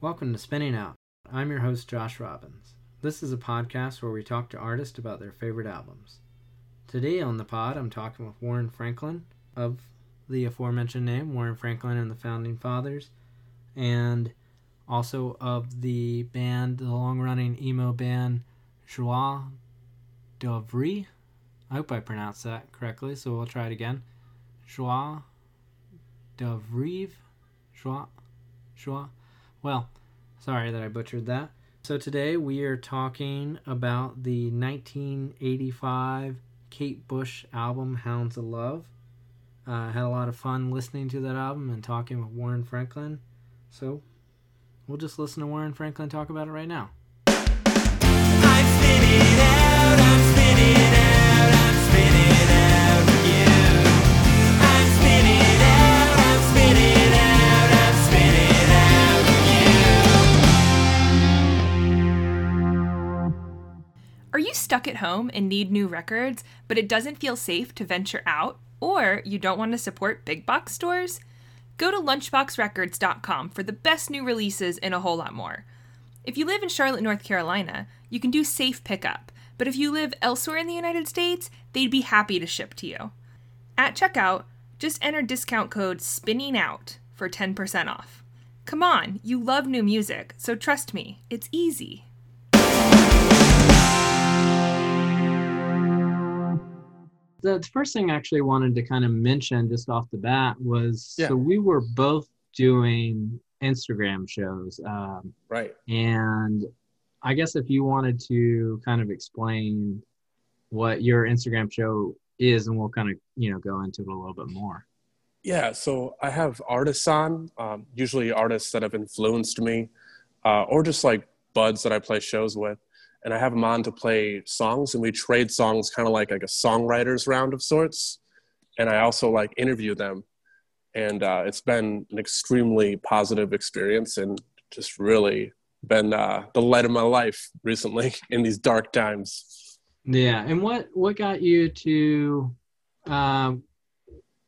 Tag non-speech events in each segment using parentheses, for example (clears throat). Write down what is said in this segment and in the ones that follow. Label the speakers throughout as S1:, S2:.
S1: Welcome to Spinning Out. I'm your host, Josh Robbins. This is a podcast where we talk to artists about their favorite albums. Today on the pod, I'm talking with Warren Franklin of the aforementioned name, Warren Franklin and the Founding Fathers, and also of the band, the long running emo band Joie d'Ouvrir. I hope I pronounced that correctly, so we'll try it again. Joie d'Ouvrir. Joie. Joie. Well, sorry that I butchered that. So today we are talking about the 1985 Kate Bush album Hounds of Love. Uh, I had a lot of fun listening to that album and talking with Warren Franklin. So we'll just listen to Warren Franklin talk about it right now.
S2: Stuck at home and need new records, but it doesn't feel safe to venture out? Or you don't want to support big box stores? Go to lunchboxrecords.com for the best new releases and a whole lot more. If you live in Charlotte, North Carolina, you can do safe pickup, but if you live elsewhere in the United States, they'd be happy to ship to you. At checkout, just enter discount code SPINNINGOUT for 10% off. Come on, you love new music, so trust me, it's easy.
S1: The first thing I actually wanted to kind of mention just off the bat was
S3: Yeah.
S1: so we were both doing Instagram shows. Um,
S3: Right.
S1: and I guess if you wanted to kind of explain what your Instagram show is, and we'll kind of, you know, go into it a little bit more.
S3: Yeah. So I have artists on, um, usually artists that have influenced me, uh, or just like buds that I play shows with. And I have them on to play songs, and we trade songs, kind of like like a songwriters round of sorts. And I also like interview them, and uh, it's been an extremely positive experience, and just really been uh, the light of my life recently (laughs) in these dark times.
S1: Yeah. And what, what got you to, um,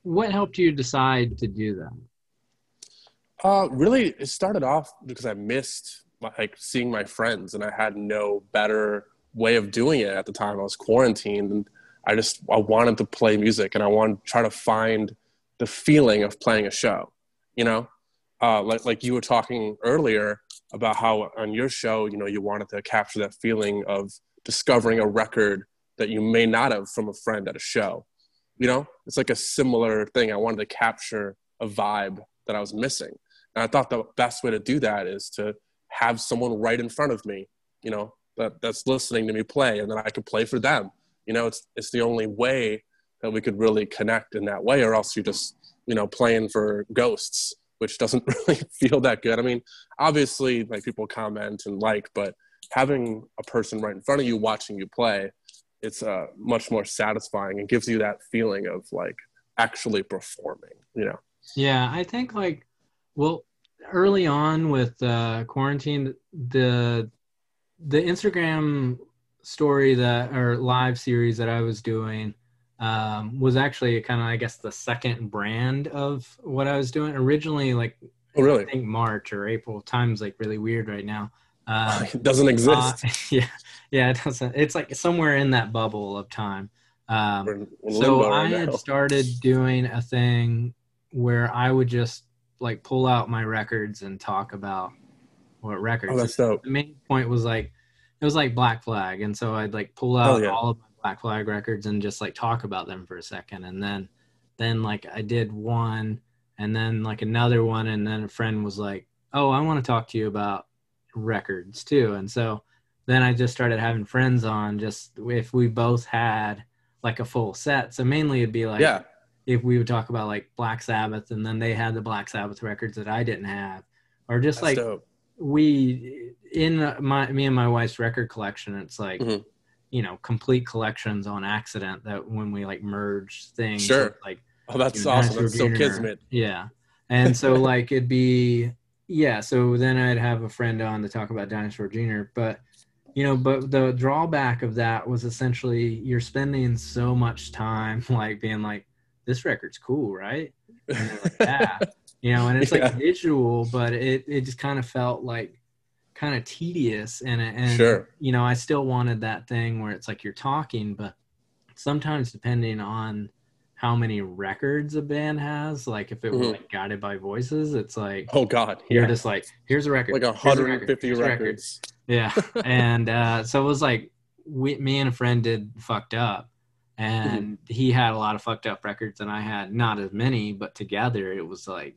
S1: what helped you decide to do that?
S3: Uh, really, it started off because I missed like seeing my friends, and I had no better way of doing it at the time. I was quarantined, and I just I wanted to play music, and I wanted to try to find the feeling of playing a show. You know, uh, like like you were talking earlier about how on your show, you know, you wanted to capture that feeling of discovering a record that you may not have from a friend at a show. You know, it's like a similar thing. I wanted to capture a vibe that I was missing. And I thought the best way to do that is to have someone right in front of me, you know, that, that's listening to me play and then I could play for them. You know, it's it's the only way that we could really connect in that way, or else you're just, you know, playing for ghosts, which doesn't (laughs) really feel that good. I mean, obviously like people comment and like, but having a person right in front of you watching you play, it's uh, much more satisfying and gives you that feeling of like actually performing, you know.
S1: Yeah, I think like well early on with uh quarantine the the Instagram story that or live series that I was doing um was actually kind of I guess the second brand of what I was doing originally like
S3: Oh, really?
S1: I think March or April time's like really weird right now. Um (laughs)
S3: it doesn't exist.
S1: uh, (laughs) yeah, yeah, it doesn't. It's like somewhere in that bubble of time. Um, so I had started doing a thing where I would just like pull out my records and talk about what records.
S3: Oh, that's dope.
S1: the main point was like it was like Black Flag, and so I'd like pull out
S3: Oh, yeah.
S1: all of my Black Flag records and just like talk about them for a second, and then then like I did one, and then like another one, and then a friend was like, "Oh, I want to talk to you about records too," and so then I just started having friends on just if we both had like a full set. So mainly it'd be like
S3: yeah.
S1: If we would talk about like Black Sabbath and then they had the Black Sabbath records that I didn't have, or just
S3: That's
S1: like
S3: dope.
S1: we in my me and my wife's record collection. It's like
S3: Mhm.
S1: you know complete collections on accident that when we like merge things,
S3: Sure.
S1: like
S3: Oh, that's awesome. That's so kismet.
S1: Yeah. And so (laughs) like it'd be yeah, so then I'd have a friend on to talk about Dinosaur Jr. But you know, but the drawback of that was essentially you're spending so much time (laughs) like being like, this record's cool, right? Like, (laughs) yeah. you know, and it's like visual, but it it just kind of felt like kind of tedious and and
S3: Sure.
S1: you know, I still wanted that thing where it's like you're talking, but sometimes depending on how many records a band has, like if it were
S3: Mhm.
S1: like guided by voices, it's like
S3: Oh God,
S1: you're just like here's a record,
S3: like
S1: a
S3: 150
S1: here's a record.
S3: records.
S1: Yeah, (laughs) and uh, so it was like we, me and a friend did fucked up, and
S3: Mm-hmm.
S1: he had a lot of fucked up records, and I had not as many, but together it was like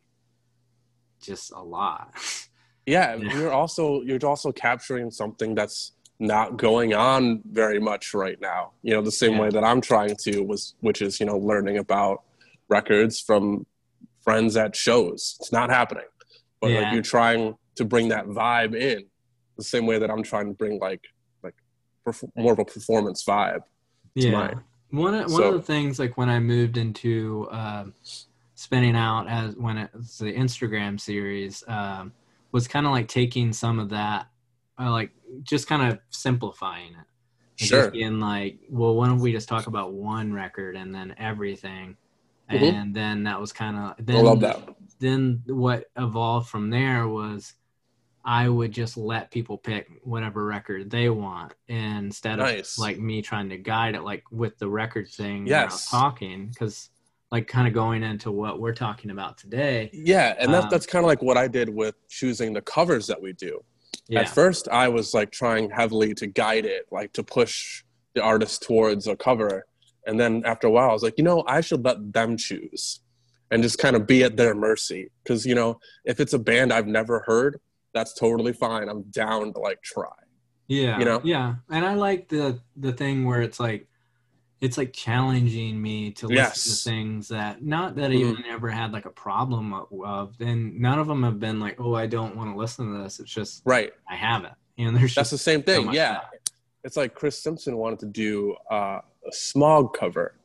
S1: just a lot. (laughs)
S3: Yeah,
S1: Yeah.
S3: you're also you're also capturing something that's not going on very much right now. You know, the same
S1: Yeah.
S3: way that I'm trying to was which is, you know, learning about records from friends at shows. It's not happening. But
S1: Yeah.
S3: like you're trying to bring that vibe in the same way that I'm trying to bring like like perf- more of a performance vibe.
S1: yeah,
S3: mine.
S1: One of, one
S3: So-
S1: of the things like when I moved into um spinning out as when it was the Instagram series um, was kind of like taking some of that, uh, like just kind of simplifying it. And
S3: Sure.
S1: Just being like, well, why don't we just talk about one record and then everything?
S3: Mhm.
S1: And then that was kind of then
S3: I love that.
S1: then what evolved from there was I would just let people pick whatever record they want instead of
S3: Nice.
S1: like me trying to guide it like with the record thing when I was
S3: Yes.
S1: talking because like kind of going into what we're talking about today
S3: Yeah, and that's
S1: Um,
S3: that's kind of like what I did with choosing the covers that we do.
S1: yeah
S3: At first, I was like trying heavily to guide it, like to push the artist towards a cover. And then after a while, I was like, you know, I should let them choose and just kind of be at their mercy. Because, you know, if it's a band I've never heard, that's totally fine. I'm down to like try.
S1: yeah
S3: you know?
S1: yeah and I like the the thing where it's like it's like challenging me to listen
S3: Yes.
S1: to things that not that I
S3: Mhm.
S1: even ever had like a problem of, and none of them have been like oh I don't want to listen to this it's just
S3: Right.
S1: I have it and there's
S3: That's the same thing.
S1: much
S3: yeah.
S1: stuff.
S3: It's like Chris Simpson wanted to do uh, a smog cover.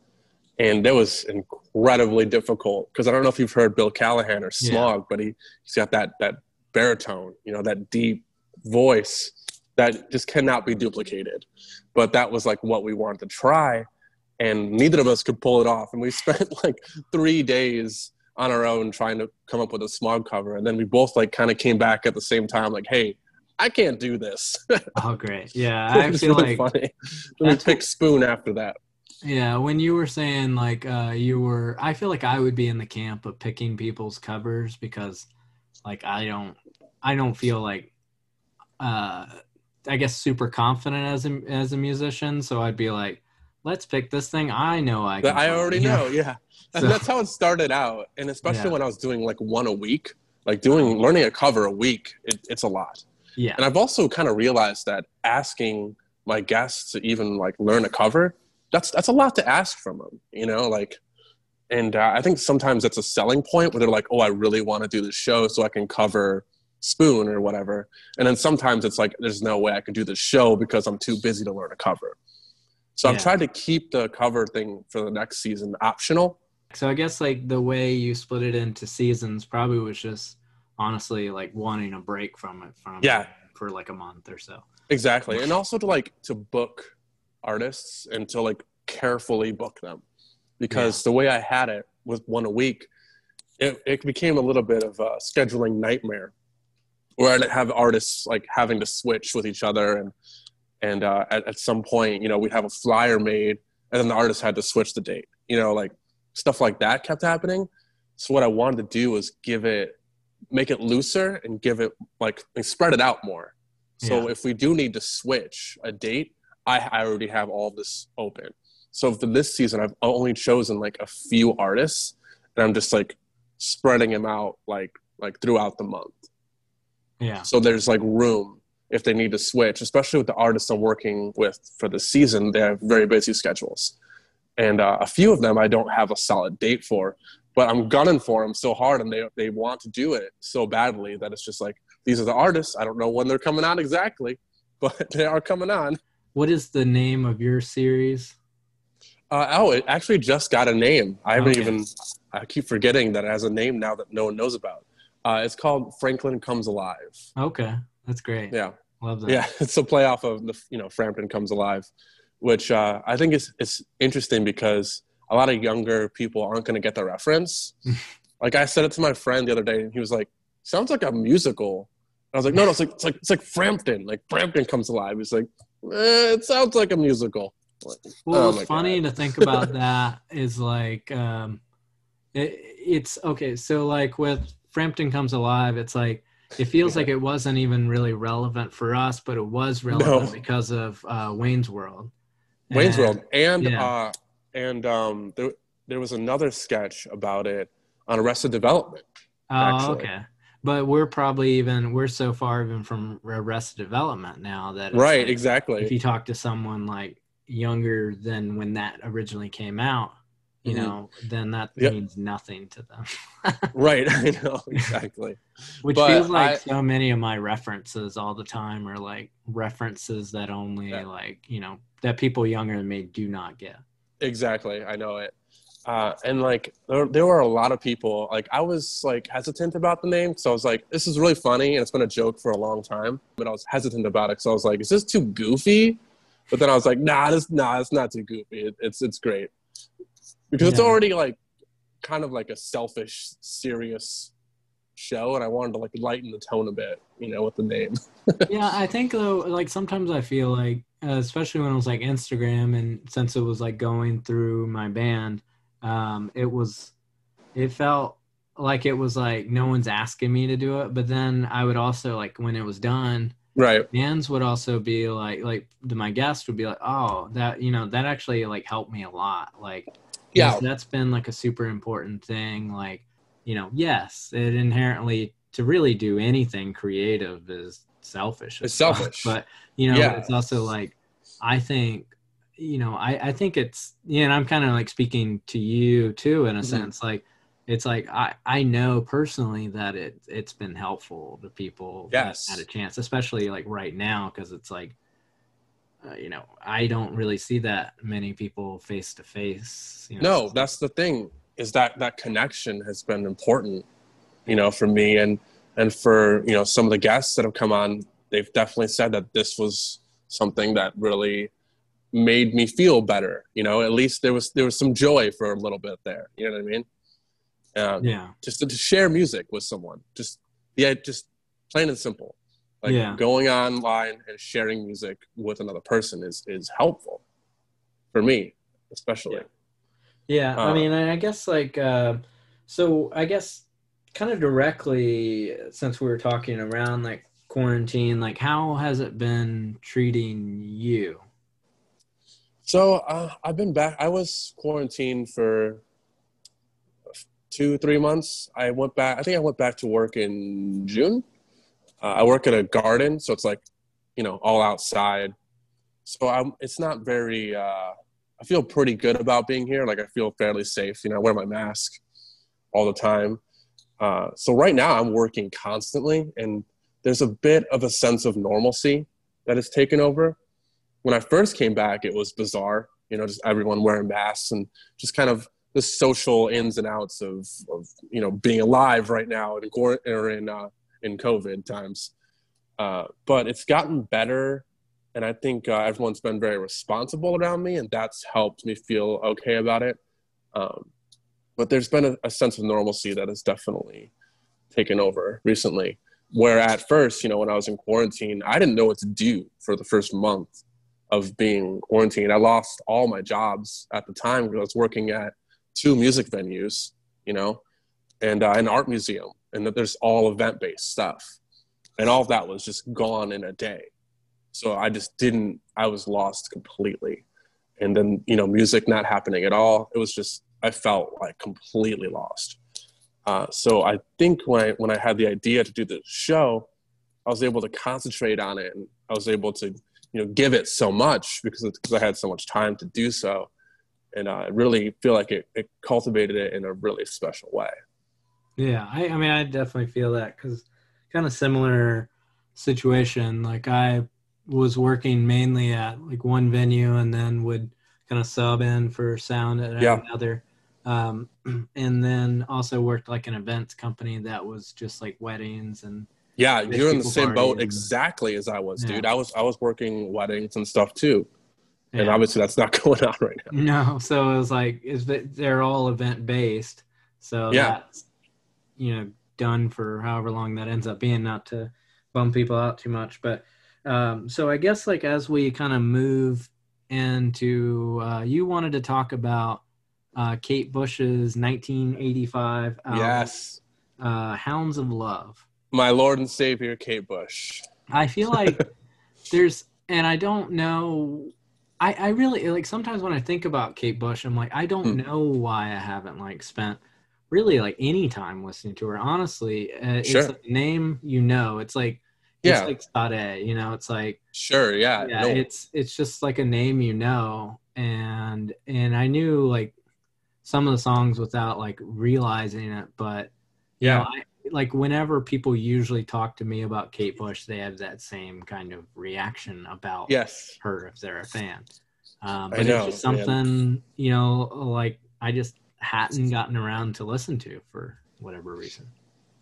S3: And that was incredibly difficult because I don't know if you've heard Bill Callahan or
S1: Yeah.
S3: Smog, but he, he's got that, that baritone, you know, that deep voice that just cannot be duplicated. But that was like what we wanted to try. And neither of us could pull it off. And we (laughs) spent like three days on our own trying to come up with a smog cover. And then we both like kind of came back at the same time, like, hey, I can't do this. (laughs)
S1: oh great yeah I feel
S3: really
S1: like
S3: funny. Then we picked Spoon after that.
S1: Yeah, when you were saying like uh you were I feel like I would be in the camp of picking people's covers because like I don't I don't feel like uh I guess super confident as a as a musician, so I'd be like let's pick this thing I know I can
S3: I already know, yeah. (laughs) And
S1: So-
S3: that's how it started out. And especially
S1: Yeah.
S3: when I was doing like one a week, like doing learning a cover a week, it, it's a lot.
S1: Yeah.
S3: And I've also kind of realized that asking my guests to even like learn a cover, that's that's a lot to ask from them, you know, like and uh, I think sometimes that's a selling point where they're like, "Oh, I really want to do this show so I can cover Spoon or whatever." And then sometimes it's like, "There's no way I can do this show because I'm too busy to learn a cover." So
S1: Yeah.
S3: I'm trying to keep the cover thing for the next season optional.
S1: So I guess like the way you split it into seasons probably was just honestly like wanting a break from it from
S3: Yeah.
S1: for like a month or so.
S3: Exactly. And also to like to book artists and to like carefully book them. Because the way I had it with one a week, it, it became a little bit of a scheduling nightmare where I'd have artists like having to switch with each other and and uh, at, at some point, you know, we'd have a flyer made and then the artist had to switch the date. You know, like stuff like that kept happening. So what I wanted to do was give it make it looser and give it like and spread it out more. So
S1: Yeah.
S3: if we do need to switch a date, I, I already have all this open. So for this season, I've only chosen like a few artists, and I'm just like spreading them out like like throughout the month.
S1: Yeah.
S3: So there's like room if they need to switch, especially with the artists I'm working with for the season. They have very busy schedules, and uh, a few of them I don't have a solid date for, but I'm gunning for them so hard, and they they want to do it so badly that it's just like these are the artists. I don't know when they're coming on exactly, (laughs) but they are coming on.
S1: What is the name of your series?
S3: Uh, oh, it actually just got a name. I haven't
S1: Okay.
S3: even. I keep forgetting that it has a name now that no one knows about. Uh, it's called Franklin Comes Alive.
S1: Okay, that's great.
S3: Yeah,
S1: Love that.
S3: yeah, (laughs) it's a play off of the you know Frampton Comes Alive, which uh, I think is it's interesting because a lot of younger people aren't going to get the reference, (laughs) Like I said it to my friend the other day, and he was like, "Sounds like a musical." I was like, "No, no, it's like it's like it's like Frampton. Like Frampton comes alive." He's like, eh, "It sounds like a musical."
S1: Well,
S3: oh
S1: what's funny
S3: God.
S1: to think about (laughs) that is like, um, it, it's okay. So like with Frampton Comes Alive, it's like it feels
S3: Yeah.
S1: like it wasn't even really relevant for us, but it was relevant
S3: No.
S1: because of uh, Wayne's World.
S3: Wayne's
S1: And-
S3: World, and
S1: yeah.
S3: uh, and um, there there was another sketch about it on Arrested Development.
S1: Oh,
S3: actually.
S1: okay. But we're probably even we're so far even from Arrested Development now that
S3: Right,
S1: like,
S3: exactly.
S1: if you talk to someone like younger than when that originally came out, you
S3: Mhm.
S1: know, then that
S3: Yep.
S1: means nothing to them. (laughs)
S3: right, (laughs) I know exactly.
S1: Which
S3: But
S1: feels like
S3: I-
S1: so many of my references all the time are like references that only
S3: Yeah.
S1: like, you know, that people younger than me do not get.
S3: Exactly, I know it. Uh, and like there, there were a lot of people. Like I was like hesitant about the name, so I was like, "This is really funny," and it's been a joke for a long time. But I was hesitant about it, so I was like, "Is this too goofy?" But then I was like, "Nah, this nah, it's not too goofy. It, it's it's great because it's already like kind of like a selfish, serious show, and I wanted to like lighten the tone a bit, you know, with the name. (laughs)
S1: yeah, I think though, like sometimes I feel like, uh, especially when it was like Instagram, and since it was like going through my band, um, it was, it felt like it was like no one's asking me to do it. But then I would also like when it was done,
S3: Right.
S1: bands would also be like, like my guest would be like, oh, that you know that actually like helped me a lot, like.
S3: Yeah.
S1: That's been like a super important thing. Like, you know, yes, it inherently to really do anything creative is selfish.
S3: It's selfish.
S1: but you know,
S3: Yeah.
S1: it's also like I think, you know, I I think it's yeah, and I'm kind of like speaking to you too in a
S3: Mhm.
S1: sense. Like, it's like I I know personally that it it's been helpful to people
S3: Yes.
S1: had a chance, especially like right now because it's like uh, you know, I don't really see that many people face to face.
S3: no that's the thing is that that connection has been important you know for me and and for you know some of the guests that have come on they've definitely said that this was something that really made me feel better you know at least there was there was some joy for a little bit there you know what i mean uh,
S1: Yeah,
S3: just to, to share music with someone just yeah just plain and simple like
S1: Yeah.
S3: going online and sharing music with another person is is helpful for me especially
S1: yeah. I
S3: Uh,
S1: mean, I I guess like uh, so. I guess kind of directly since we were talking around like quarantine, like how has it been treating you?
S3: So uh, I've been back. I was quarantined for two, three months. I went back. I think I went back to work in June. Uh, I work at a garden, so it's like, you know, all outside. So I'm. It's not very. Uh, I feel pretty good about being here. Like I feel fairly safe. You know, I wear my mask all the time. Uh, so right now I'm working constantly, and there's a bit of a sense of normalcy that has taken over when I first came back, it was bizarre. You know, just everyone wearing masks and just kind of the social ins and outs of, of you know being alive right now in or in uh, in COVID times. Uh, but it's gotten better, and I think uh, everyone's been very responsible around me, and that's helped me feel okay about it. Um, but there's been a, a sense of normalcy that has definitely taken over recently. Where at first, you know, when I was in quarantine, I didn't know what to do for the first month of being quarantined. I lost all my jobs at the time because I was working at two music venues, you know, and uh, an art museum, and that there's all event based stuff, and all of that was just gone in a day. So I just didn't. I was lost completely, and then you know, music not happening at all. It was just I felt like completely lost. Uh, so I think when I when I had the idea to do the show, I was able to concentrate on it, and I was able to you know give it so much because because I had so much time to do so, and I really feel like it, it cultivated it in a really special way.
S1: Yeah, I, I mean, I definitely feel that because kind of similar situation. Like I was working mainly at like one venue and then would kind of sub in for sound at
S3: Yeah.
S1: another. Um, (clears throat) and then also worked like an events company that was just like weddings and
S3: Yeah, you're in the same boat
S1: and-
S3: exactly as I was,
S1: Yeah.
S3: dude. I was I was working weddings and stuff too, and obviously that's not (laughs) going on right now.
S1: No, so it was like is that they're all event based. So
S3: Yeah.
S1: that's you know done for however long that ends up being, not to bum people out too much. But um, so I guess like as we kind of move into, uh, you wanted to talk about uh, Kate Bush's 1985 album,
S3: yes,
S1: uh, Hounds of Love.
S3: my Lord and Savior, Kate Bush.
S1: I feel like (laughs) there's, and I don't know. I, I really like sometimes when I think about Kate Bush, I'm like, I don't
S3: Hmm.
S1: know why I haven't like spent really like any time listening to her. Honestly, uh,
S3: Sure.
S1: it's like a name you know. It's like
S3: Yeah,
S1: it's like Sade, you know. It's like
S3: sure. Yeah,
S1: yeah,
S3: no,
S1: it's it's just like a name you know, and and I knew like some of the songs without like realizing it, but you
S3: yeah,
S1: know, I, like whenever people usually talk to me about Kate Bush, they have that same kind of reaction about
S3: yes,
S1: her if they're a fan. Um,
S3: I
S1: but
S3: know,
S1: it's just
S3: man.
S1: something you know, like I just hadn't gotten around to listen to for whatever reason.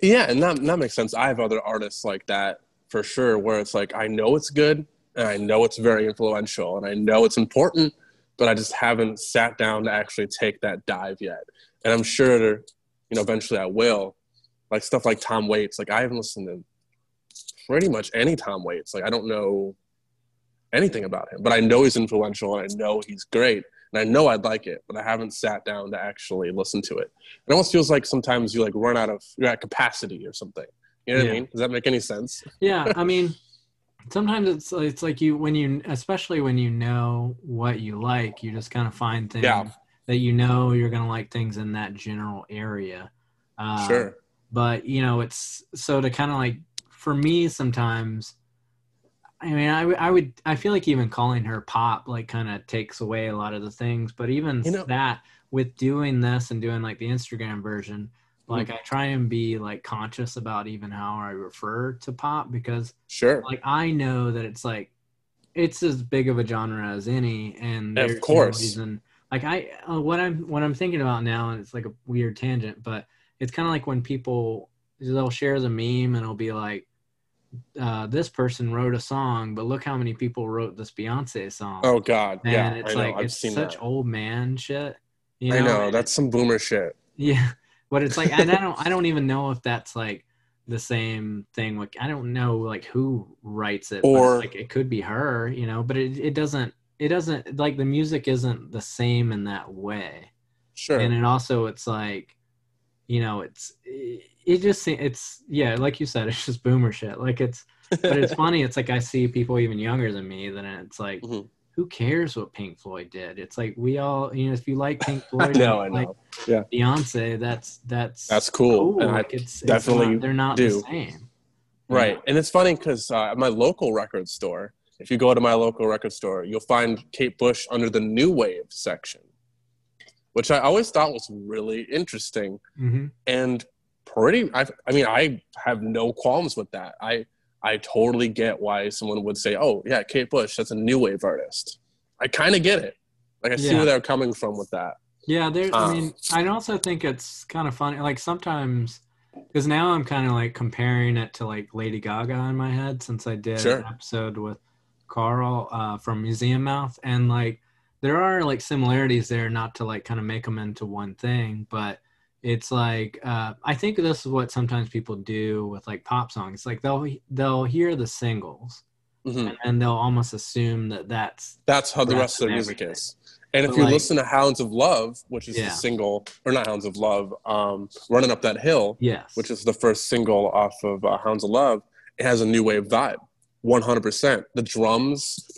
S3: yeah, and that that makes sense. I have other artists like that for sure, where it's like I know it's good and I know it's very influential and I know it's important, but I just haven't sat down to actually take that dive yet. And I'm sure, you know, eventually I will. Like stuff like Tom Waits. Like I haven't listened to pretty much any Tom Waits. Like I don't know anything about him, but I know he's influential and I know he's great and I know I'd like it, but I haven't sat down to actually listen to it. It almost feels like sometimes you like run out of you're at capacity or something. You know what
S1: Yeah.
S3: I mean? Does that make any sense?
S1: Yeah, I (laughs) mean, sometimes it's it's like you when you especially when you know what you like, you just kind of find things
S3: Yeah.
S1: that you know you're gonna like things in that general area. Uh,
S3: sure.
S1: But you know it's so to kind of like for me sometimes i mean I, would- I would i feel like even calling her pop like kind of takes away a lot of the things but even
S3: You know-
S1: that with doing this and doing like the instagram version
S3: Hmm.
S1: like i try and be like conscious about even how i refer to pop because
S3: Sure.
S1: like i know that it's like it's as big of a genre as any and
S3: Of
S1: there's no
S3: course.
S1: reason like i uh, what i'm what i'm thinking about now and it's like a weird tangent but it's kind of like when people they'll share the meme and it'll be like uh, this person wrote a song but look how many people wrote this beyonce song
S3: Oh God.
S1: and
S3: yeah.
S1: it's
S3: know.
S1: like
S3: I've
S1: it's such
S3: that.
S1: old man shit you
S3: I know.
S1: and
S3: That's some boomer shit.
S1: yeah, (laughs) but it's like and I don't I don't even know if that's like the same thing. Like I don't know like who writes it,
S3: Or-
S1: like it could be her, you know. But it it doesn't it doesn't like the music isn't the same in that way,
S3: Sure.
S1: and it also it's like you know it's it just it's yeah like you said (laughs) it's just boomer shit like it's but it's (laughs) funny it's like i see people even younger than me then it's like
S3: Mhm.
S1: who cares what pink floyd did it's like we all you know if you like pink (laughs) floyd
S3: I know. I
S1: like
S3: know.
S1: beyonce that's that's
S3: That's cool. And I
S1: Like, it's, it's
S3: definitely
S1: not- they're not
S3: do.
S1: the same you
S3: Right.
S1: know?
S3: And it's funny because uh, at my local record store, if you go to my local record store, you'll find Kate Bush under the New Wave section, which I always thought was really interesting
S1: Mhm.
S3: and pretty. I, I mean, I have no qualms with that. I I totally get why someone would say, "Oh, yeah, Kate Bush, that's a new wave artist." I kind of get it. Like I see where they're coming from with that.
S1: Yeah, there.
S3: Um,
S1: I mean, I also think it's kind of funny. Like sometimes, because now I'm kind of like comparing it to like Lady Gaga in my head since I did
S3: Sure.
S1: an episode with Karl uh, from Museum Mouth, and like there are like similarities there. Not to like kind of make them into one thing, but it's like uh, I think this is what sometimes people do with like pop songs. Like they'll they'll hear the singles
S3: Mhm.
S1: and they'll almost assume that that's
S3: That's how the rest of their music is. And if
S1: But,
S3: you
S1: like-
S3: listen to Hounds of Love, which is
S1: Yeah.
S3: the single, or not Hounds of Love, um, Running Up That Hill,
S1: yes,
S3: which is the first single off of uh, Hounds of Love, it has a new wave vibe. 100%. The drums,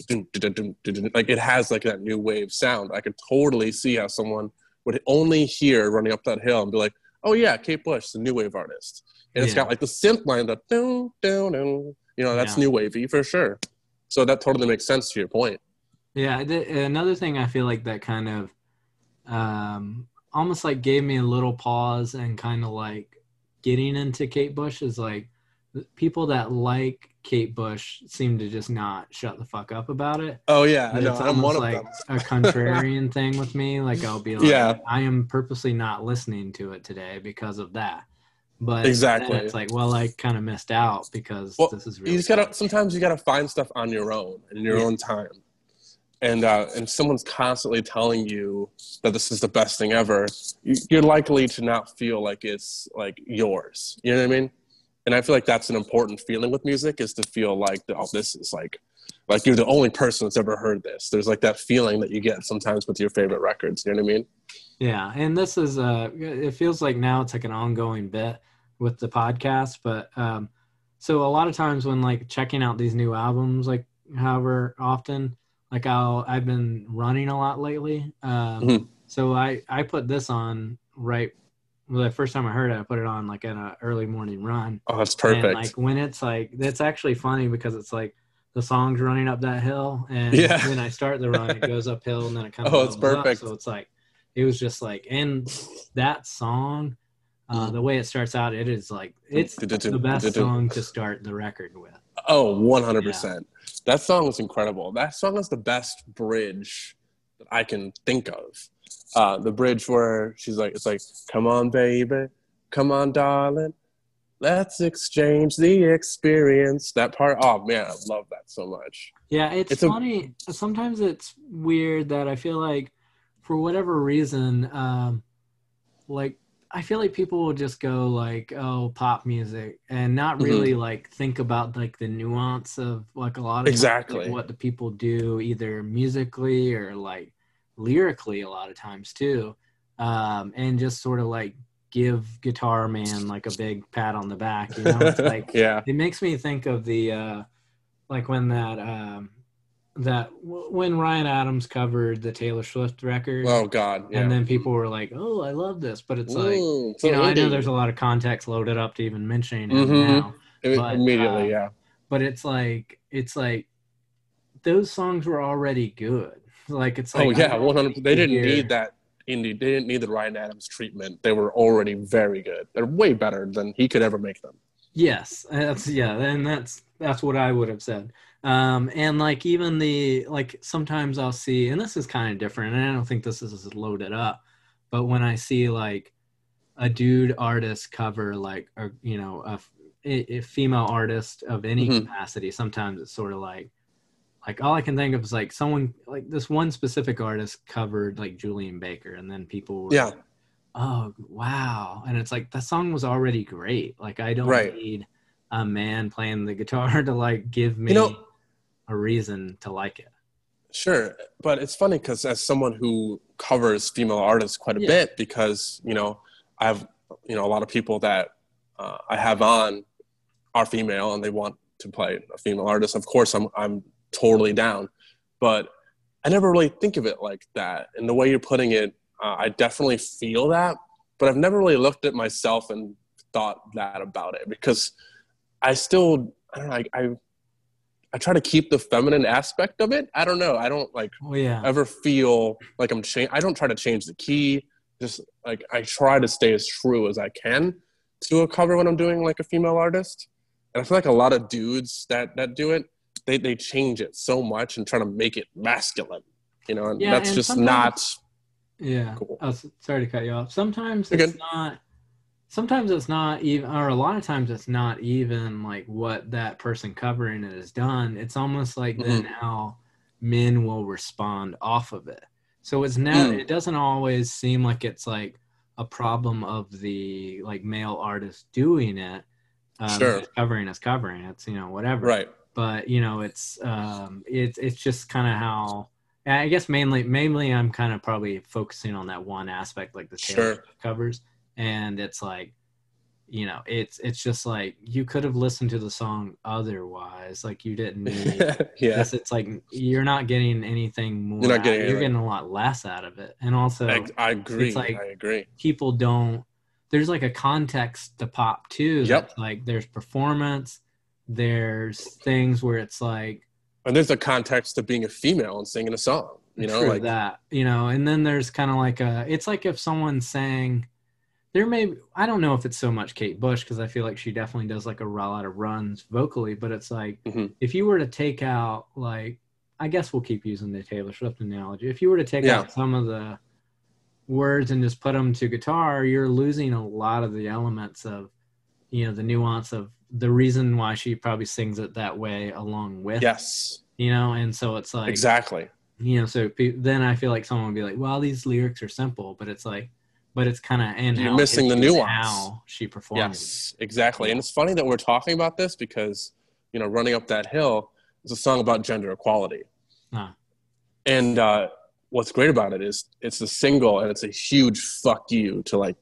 S3: like it has like that new wave sound. I could totally see how someone would only hear Running Up That Hill and be like, oh yeah, Kate Bush, the new wave artist. And it's got like the synth line, the dun, dun, dun, you know, that's
S1: Yeah.
S3: new wavy for sure. So that totally makes sense to your point.
S1: Yeah, th- another thing I feel like that kind of um, almost like gave me a little pause and kind of like getting into Kate Bush is like people that like Kate Bush seemed to just not shut the fuck up about it.
S3: Oh yeah, I know.
S1: it's
S3: I'm one
S1: almost like a (laughs) contrarian thing with me. Like I'll be like,
S3: Yeah.
S1: I am purposely not listening to it today because of that. But
S3: Exactly.
S1: it's like, well, I kind of missed out because
S3: Well,
S1: this is really
S3: you just gotta sometimes you gotta find stuff on your own in your
S1: Yeah.
S3: own time and uh, and someone's constantly telling you that this is the best thing ever, you're likely to not feel like it's like yours. You know what I mean? And I feel like that's an important feeling with music is to feel like oh this is like like you're the only person that's ever heard this. There's like that feeling that you get sometimes with your favorite records. You know what I mean?
S1: Yeah, and this is uh it feels like now it's like an ongoing bit with the podcast, but um so a lot of times when like checking out these new albums like however often like I'll I've been running a lot lately. Um
S3: Mhm.
S1: so I I put this on right well, the first time I heard it I put it on like in a early morning run.
S3: Oh, that's perfect.
S1: And like when it's like it's actually funny because it's like the song's running up that hill and
S3: Yeah. (laughs)
S1: when I start the run it goes uphill and then it (laughs) kind of
S3: Oh, it's perfect.
S1: so it's like it was just like and that song uh, the way it starts out it is like it's the best song to start the record with
S3: Oh, 100%. That song is incredible. That song is the best bridge that I can think of. Uh, the bridge where she's like, it's like, come on, baby, come on, darling, let's exchange the experience. That part, oh man, I love that so much.
S1: yeah it's,
S3: It's a-
S1: funny sometimes it's weird that i feel like for whatever reason um like i feel like people will just go like oh pop music and not
S3: Mhm.
S1: really like think about like the nuance of like a lot of times, like,
S3: Exactly.
S1: what the people do either musically or like lyrically a lot of times too um and just sort of like give guitar man like a big pat on the back you know it's (laughs) like
S3: yeah.
S1: it makes me think of the uh like when that um that when Ryan Adams covered the Taylor Swift record
S3: Oh, God. Yeah.
S1: and then people were like oh I love this but it's like
S3: Mm, so
S1: you know I know there's a lot of context loaded up to even mentioning it
S3: Mhm.
S1: now but,
S3: immediately,
S1: uh,
S3: yeah.
S1: but it's like it's like those songs were already good like it's like
S3: oh, yeah, 100 They didn't need that indie. They didn't need the Ryan Adams treatment. They were already very good. They're way better than he could ever make them.
S1: Yes, that's yeah, and that's that's what I would have said. Um, and like even the like sometimes I'll see, and this is kind of different, and I don't think this is loaded up, but when I see like a dude artist cover like a you know a, a female artist of any
S3: Mhm.
S1: capacity, sometimes it's sort of like like all I can think of is like someone like this one specific artist covered like Julien Baker, and then people were
S3: Yeah.
S1: like, oh wow and it's like the song was already great like i don't
S3: Right.
S1: need a man playing the (laughs) guitar to like give me
S3: You know-
S1: a reason to like it
S3: Sure, but it's funny because as someone who covers female artists quite a
S1: Yeah.
S3: bit, because you know I have you know a lot of people that uh, I have on are female and they want to play a female artist. Of course, I'm I'm totally down, but I never really think of it like that. And the way you're putting it, uh, I definitely feel that, but I've never really looked at myself and thought that about it because I still I don't know I. I I try to keep the feminine aspect of it. I don't know. I don't like
S1: well yeah
S3: ever feel like I'm change. I don't try to change the key. Just like I try to stay as true as I can to a cover when I'm doing like a female artist. And I feel like a lot of dudes that that do it, they they change it so much and try to make it masculine. You know, and
S1: Yeah,
S3: that's
S1: and
S3: just
S1: sometimes-
S3: not.
S1: yeah
S3: Cool.
S1: oh, sorry to cut you off sometimes
S3: You're
S1: it's
S3: good.
S1: not sometimes it's not even or a lot of times it's not even like what that person covering it has done it's almost like then
S3: Mm-hmm.
S1: how men will respond off of it so it's never
S3: Mm.
S1: it doesn't always seem like it's like a problem of the like male artist doing it um,
S3: Sure.
S1: covering is covering it's you know whatever
S3: Right.
S1: But you know it's um it's it's just kind of how i guess mainly mainly i'm kind of probably focusing on that one aspect like the Taylor
S3: Sure.
S1: Covers and it's like you know it's it's just like you could have listened to the song otherwise like you didn't (laughs) need
S3: yeah.
S1: this it's like you're not getting anything more
S3: You're not getting
S1: you're getting a lot less out of it and also
S3: I, I agree.
S1: like-
S3: I agree.
S1: people don't there's like a context to pop too
S3: Yep.
S1: that's like there's performance there's things where it's like
S3: And there's a context to being a female and singing a song. You know, like
S1: that you know and then there's kind of like a it's like if someone sang there may i don't know if it's so much kate bush because i feel like she definitely does like a lot of runs vocally but it's like
S3: Mhm.
S1: if you were to take out like i guess we'll keep using the taylor swift analogy if you were to take
S3: Yeah.
S1: out some of the words and just put them to guitar you're losing a lot of the elements of you know the nuance of the reason why she probably sings it that way along with
S3: yes,
S1: you know and so it's like
S3: exactly.
S1: you know, so pe- then I feel like someone would be like, well, these lyrics are simple, but it's like, but it's kind of and
S3: You're missing the nuance.
S1: How she performed. it.
S3: Yes, exactly. And it's funny that we're talking about this because, you know, Running Up That Hill is a song about gender equality.
S1: Ah.
S3: And uh, what's great about it is it's a single and it's a huge fuck you to like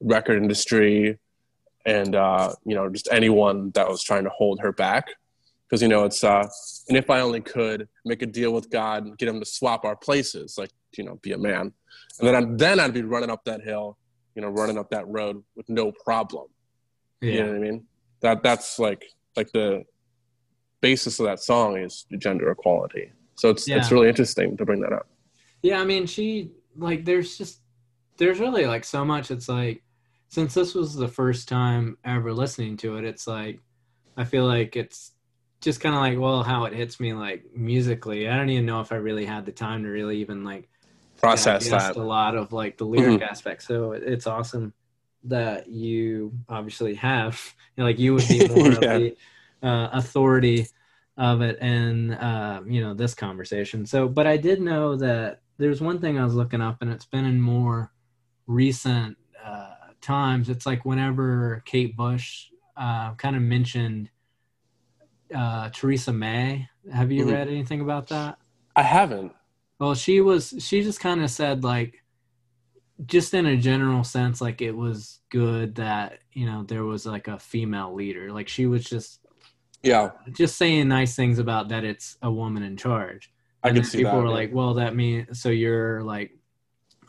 S3: record industry and, uh, you know, just anyone that was trying to hold her back. Because, you know, it's, uh, and if I only could make a deal with God and get him to swap our places, like, you know, be a man. And then, I'd, then I'd be running up that hill, you know, running up that road with no problem.
S1: Yeah.
S3: You know what I mean? That that's like like the basis of that song is gender equality. So it's it's really interesting to bring that up.
S1: Yeah, I mean, she like there's just there's really like so much. It's like since this was the first time ever listening to it, it's like I feel like it's just kind of like well, how it hits me like musically. I don't even know if I really had the time to really even like
S3: Process that. Mm-hmm.
S1: a lot of like the lyric aspect. So it's awesome that you obviously have you (laughs) know, like you would be (laughs) more
S3: Yeah.
S1: of the uh, authority of it in uh, you know this conversation. So, but I did know that there's one thing I was looking up, and it's been in more recent uh, times. It's like whenever Kate Bush uh, kind of mentioned uh, Theresa May. Have you
S3: Mhm.
S1: read anything about that?
S3: I haven't.
S1: Well, she was. She just kind of said like, just in a general sense, like it was good that you know there was like a female leader. Like she was just
S3: Yeah,
S1: just saying nice things about that it's a woman in charge.
S3: I
S1: And
S3: can
S1: then
S3: see
S1: people
S3: that.
S1: were
S3: yeah.
S1: like, well, that means so you're like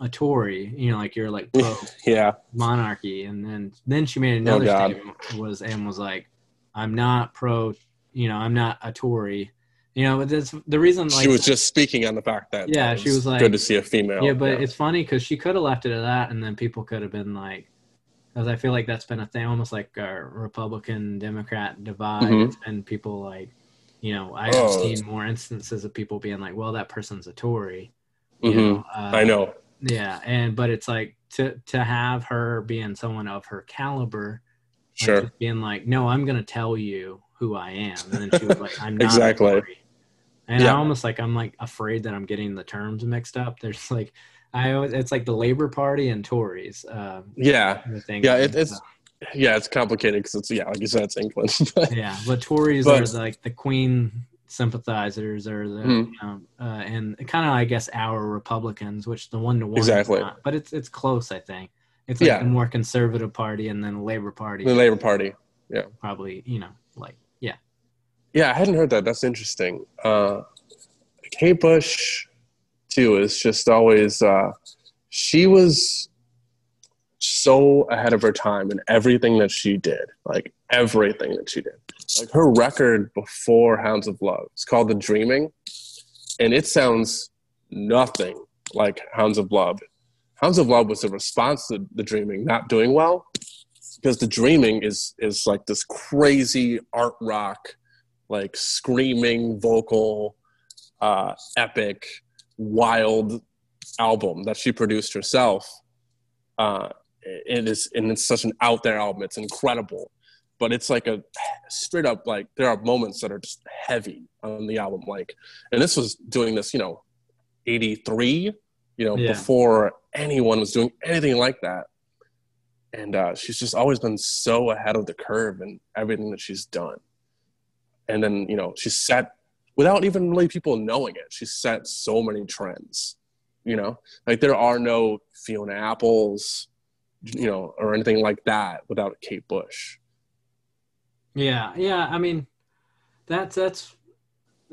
S1: a Tory, you know, like you're like (laughs) pro
S3: yeah,
S1: monarchy. And then then she made
S3: Oh,
S1: another
S3: God.
S1: statement was and was like, I'm not pro, you know, I'm not a Tory. You know, but that's the reason. Like,
S3: she was just speaking on the fact that
S1: Yeah,
S3: it
S1: she was like-
S3: good to see a female.
S1: yeah, but it's funny because she could have left it at that, and then people could have been like, because I feel like that's been a thing, almost like a Republican Democrat divide.
S3: Mhm.
S1: It's people like, you know, I've
S3: Oh.
S1: seen more instances of people being like, well, that person's a Tory.
S3: hmm
S1: know, uh,
S3: I know.
S1: Yeah, and but it's like to to have her being someone of her caliber, like,
S3: Sure.
S1: just being like, no, I'm gonna tell you who I am, and then she was like, I'm (laughs) not
S3: Exactly.
S1: And
S3: Yeah.
S1: I almost like I'm like afraid that I'm getting the terms mixed up. There's like, I always it's like the Labor Party and Tories. Um,
S3: Yeah, yeah. It, it's yeah, it's complicated because it's yeah, like you said, it's England. (laughs) But
S1: yeah, but Tories
S3: But-
S1: are like the Queen sympathizers or the
S3: Mhm.
S1: you know, uh, and kind of I guess our Republicans, which the one to one
S3: Exactly.
S1: but it's it's close. I think it's like
S3: Yeah.
S1: the more conservative party and then the Labor Party
S3: the Labour Party.
S1: Yeah, probably you know like yeah
S3: Yeah, I hadn't heard that. That's interesting. Uh, Kate Bush, too, is just always. Uh, she was so ahead of her time in everything that she did. Like everything that she did. Like her record before Hounds of Love. It's called The Dreaming, and it sounds nothing like Hounds of Love. Hounds of Love was a response to The Dreaming not doing well, because The Dreaming is is like this crazy art rock like screaming vocal uh, epic wild album that she produced herself uh, it is and it's such an out there album it's incredible but it's like a straight up like there are moments that are just heavy on the album like and this was doing this you know 83 you know
S1: Yeah.
S3: before anyone was doing anything like that. And uh, she's just always been so ahead of the curve in everything that she's done. And then you know she set without even really people knowing it she set so many trends you know? Like there are no fiona apples you know or anything like that without kate bush
S1: yeah yeah I mean that's that's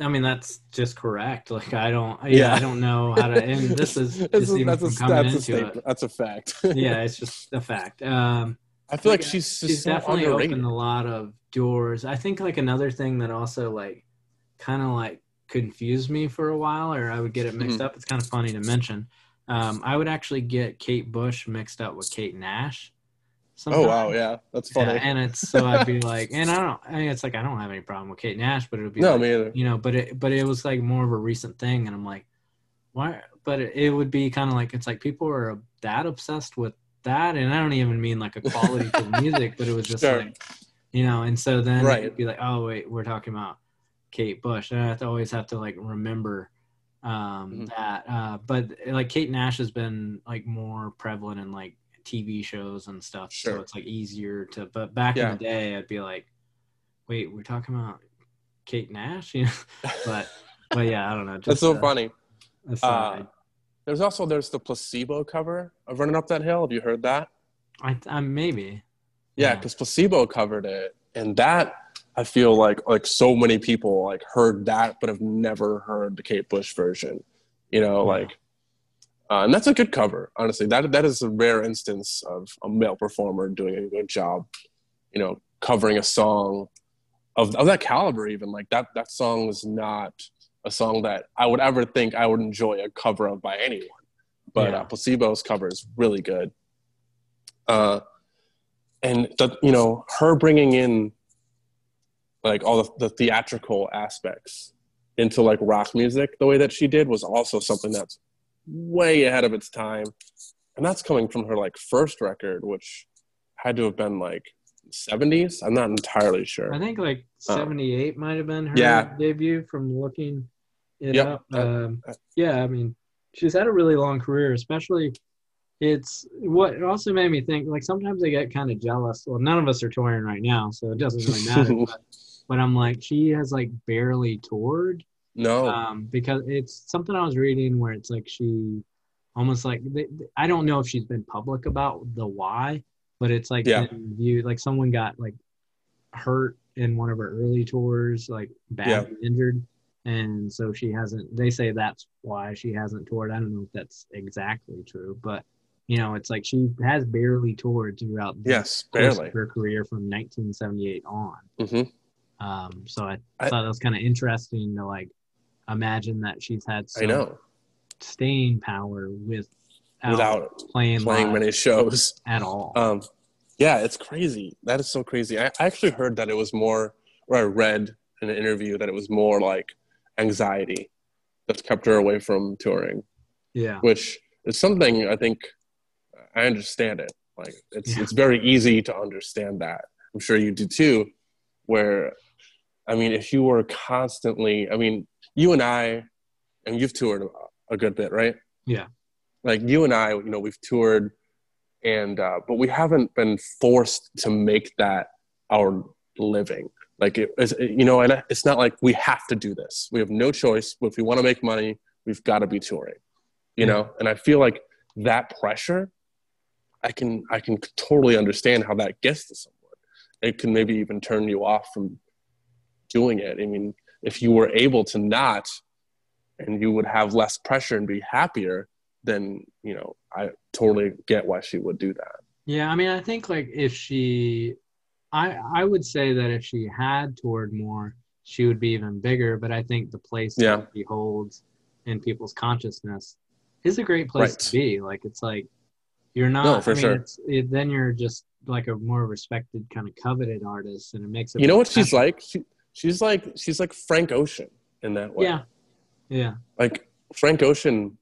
S1: I mean that's just correct like I don't yeah,
S3: Yeah.
S1: I don't know how to and (laughs) this is
S3: That's
S1: just
S3: a-
S1: even
S3: that's a,
S1: coming
S3: that's
S1: into it
S3: that's a fact (laughs)
S1: yeah (laughs) it's just a fact um
S3: i feel like
S1: Like,
S3: she's
S1: she's
S3: so
S1: definitely
S3: underrated.
S1: opened a lot of doors. I think like another thing that also like kind of like confused me for a while, or I would get it mixed
S3: Mhm.
S1: up. It's kind of funny to mention. Um, I would actually get Kate Bush mixed up with Kate Nash.
S3: Oh wow yeah that's
S1: Yeah,
S3: funny
S1: and it's so I'd be (laughs) like, and I don't. I mean, it's like I don't have any problem with Kate Nash, but it would be
S3: no
S1: like,
S3: me either
S1: you know, but it but it was like more of a recent thing, and I'm like, why? But it, it would be kind of like it's like people are that obsessed with that, and I don't even mean like a quality to the (laughs) music, but it was just
S3: Sure.
S1: like, you know, and so then
S3: Right.
S1: it'd be like, oh wait, we're talking about Kate Bush, and I have to always have to like remember Um,
S3: Mhm.
S1: That, uh, but like Kate Nash has been like more prevalent in like TV shows and stuff, so it's like easier to. But back
S3: Yeah.
S1: in the day, I'd be like, "Wait, we're talking about Kate Nash," (laughs) you know? but but yeah, I don't know.
S3: That's so
S1: uh,
S3: funny. Uh, there's also there's the placebo cover of Running Up That Hill. Have you heard that?
S1: I, I maybe.
S3: Yeah, because placebo covered it, and that I feel like like so many people like heard that, but have never heard the Kate Bush version. You know,
S1: Yeah.
S3: like, uh, and that's a good cover. Honestly, that that is a rare instance of a male performer doing a good job. You know, covering a song of of that caliber. Even like that that song was not a song that I would ever think I would enjoy a cover of by anyone. But
S1: Yeah.
S3: uh, placebo's cover is really good. Uh, and the, you know her bringing in like all the, the theatrical aspects into like rock music the way that she did was also something that's way ahead of its time and that's coming from her like first record which had to have been like 70s i'm not entirely sure
S1: I think like
S3: Uh,
S1: 78 might have been her
S3: Yeah.
S1: debut from looking it
S3: Yep.
S1: up.
S3: Uh,
S1: Um,
S3: uh,
S1: yeah, I mean, she's had a really long career, especially it's what it also made me think like sometimes I get kind of jealous. Well, none of us are touring right now, so it doesn't really matter. (laughs) but, but I'm like, she has like barely toured
S3: no
S1: um, because it's something I was reading where it's like she almost like they- I don't know if she's been public about the why, but it's like
S3: Yeah.
S1: viewed like someone got like hurt in one of her early tours, like badly injured, and so she hasn't. They say that's why she hasn't toured. I don't know if that's exactly true, but you know, it's like she has barely toured throughout
S3: yes barely
S1: her career from 1978 on.
S3: hmm
S1: Um, so I,
S3: I-
S1: thought that was kind of interesting to like imagine that she's had
S3: i know
S1: staying power with
S3: without
S1: playing,
S3: playing many shows
S1: at all.
S3: Um, yeah, it's crazy. That is so crazy. I, I actually heard that it was more, or I read in an interview that it was more like anxiety that's kept her away from touring,
S1: yeah,
S3: which is something I think I understand it. Like it's
S1: Yeah.
S3: it's very easy to understand that. I'm sure you do too. Where, I mean, if you were constantly, I mean, you and I, and you've toured a- good bit, right?
S1: Yeah.
S3: Like you and I, you know, we've toured and uh, but we haven't been forced to make that our living like it, it's, you know and it's not like we have to do this we have no choice if we want to make money we've got to be touring you
S1: Yeah.
S3: know and i feel like that pressure i can i can totally understand how that gets to someone it can maybe even turn you off from doing it i mean if you were able to not and you would have less pressure and be happier then you know i totally get why she would do that
S1: yeah. I mean, I think like if she, I I would say that if she had toured more, she would be even bigger. But I think the place
S3: Yeah.
S1: that she holds in people's consciousness is a great place
S3: Right.
S1: to be. Like it's like you're not.
S3: No, for
S1: I mean,
S3: sure.
S1: It's, it, then you're just like a more respected kind of coveted artist, and it makes it.
S3: you know what she's like she, she's like she's like frank ocean in that way.
S1: Yeah, yeah.
S3: like frank ocean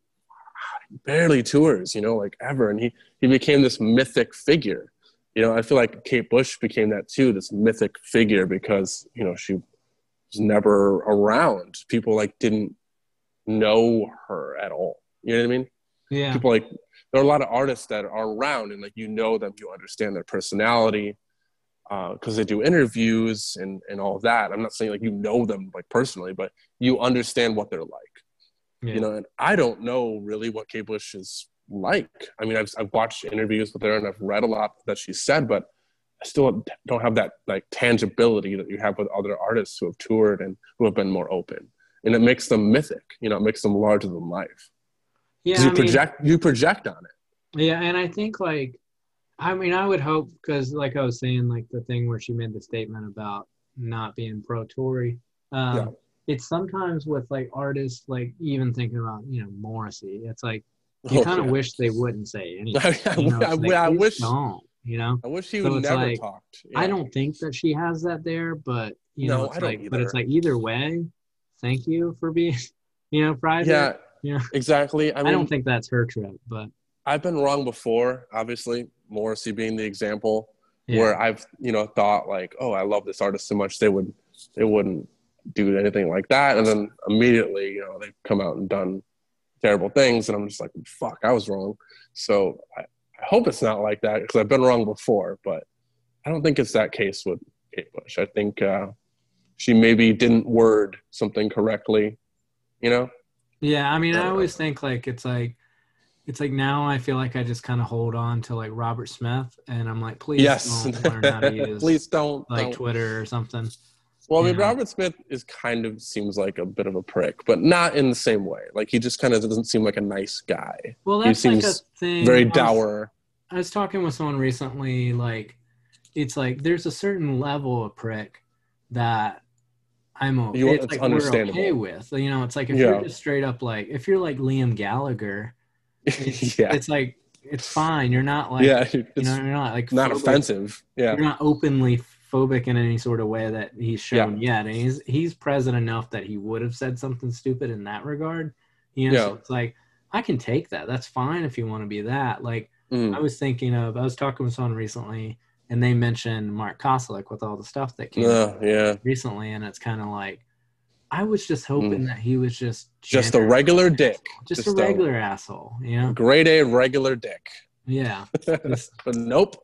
S3: barely tours you know like ever. And he he became this mythic figure. You know i feel like kate bush became that too this mythic figure because you know she was never around. People like didn't know her at all. You know what i mean?
S1: Yeah.
S3: people like there are a lot of artists that are around and like you know them you understand their personality Uh, because they do interviews and and all of that. I'm not saying like you know them like personally but you understand what they're like.
S1: Yeah.
S3: you know and i don't know really what kate bush is like. I mean I've, I've watched interviews with her and i've read a lot that she said but i still don't have that like tangibility that you have with other artists who have toured and who have been more open. And it makes them mythic you know it makes them larger than life.
S1: Yeah,
S3: you
S1: I mean-
S3: project you project on it.
S1: Yeah, and I think like, I mean, I would hope because, like I was saying, like the thing where she made the statement about not being pro Tory. Um,
S3: Yeah.
S1: It's sometimes with like artists, like even thinking about you know Morrissey, it's like (laughs) you
S3: Oh,
S1: kind of
S3: yeah.
S1: wish they wouldn't say (laughs) anything.
S3: I,
S1: You know,
S3: I,
S1: like,
S3: I wish
S1: don't. You know,
S3: I wish he
S1: So
S3: would never
S1: like,
S3: talked.
S1: I don't think that she has that there, but you know,
S3: No,
S1: it's
S3: I don't
S1: but it's like either way, thank you for being, (laughs) you know, private.
S3: Yeah,
S1: Yeah.
S3: exactly. I
S1: I, don't think that's her trip, but
S3: I've been wrong before. Obviously, Morrissey being the example,
S1: yeah.
S3: where I've you know thought like, oh, I love this artist so much they would they wouldn't do anything like that. And then immediately, you know, they come out and done terrible things, and I'm just like, fuck, I was wrong. So I, I hope it's not like that because I've been wrong before, but I don't think it's that case with Kate Bush. I think uh, she maybe didn't word something correctly, you know?
S1: Yeah, I mean,
S3: I
S1: I
S3: don't
S1: always think like it's like it's like now I feel like I just kind of hold on to like Robert Smith, and I'm like, please
S3: yes.
S1: don't learn how to (laughs) use
S3: Please don't.
S1: like
S3: don't.
S1: Twitter or something.
S3: Well, I mean,
S1: Yeah.
S3: Robert Smith is kind of seems like a bit of a prick, but not in the same way. Like he just kind of doesn't seem like a nice guy.
S1: Well,
S3: He
S1: that's like a thing.
S3: Very
S1: I was-
S3: dour.
S1: I was talking with someone recently, like it's like there's a certain level of prick that I'm okay.
S3: You-
S1: it's
S3: it's
S1: like we're okay with. You know, it's like if
S3: Yeah.
S1: you're just straight up like if you're like Liam Gallagher, it's, (laughs)
S3: yeah,
S1: it's like it's fine. You're not like
S3: yeah,
S1: you know, you're not like
S3: not
S1: phobic.
S3: offensive. Yeah,
S1: You're not openly phobic in any sort of way that he's shown yet. And he's he's present enough that he would have said something stupid in that regard. You know, so
S3: Yeah.
S1: it's like I can take that. That's fine if you want to be that. Like
S3: Mm.
S1: I was thinking of, I was talking with someone recently, and they mentioned Mark Kozelek with all the stuff that came
S3: Uh,
S1: out
S3: yeah,
S1: recently, and it's kind of like, I was just hoping that he was just
S3: Mm. just a regular dick,
S1: just,
S3: just
S1: a
S3: a-
S1: regular asshole, you know?
S3: grade A regular dick.
S1: Yeah, (laughs)
S3: but nope.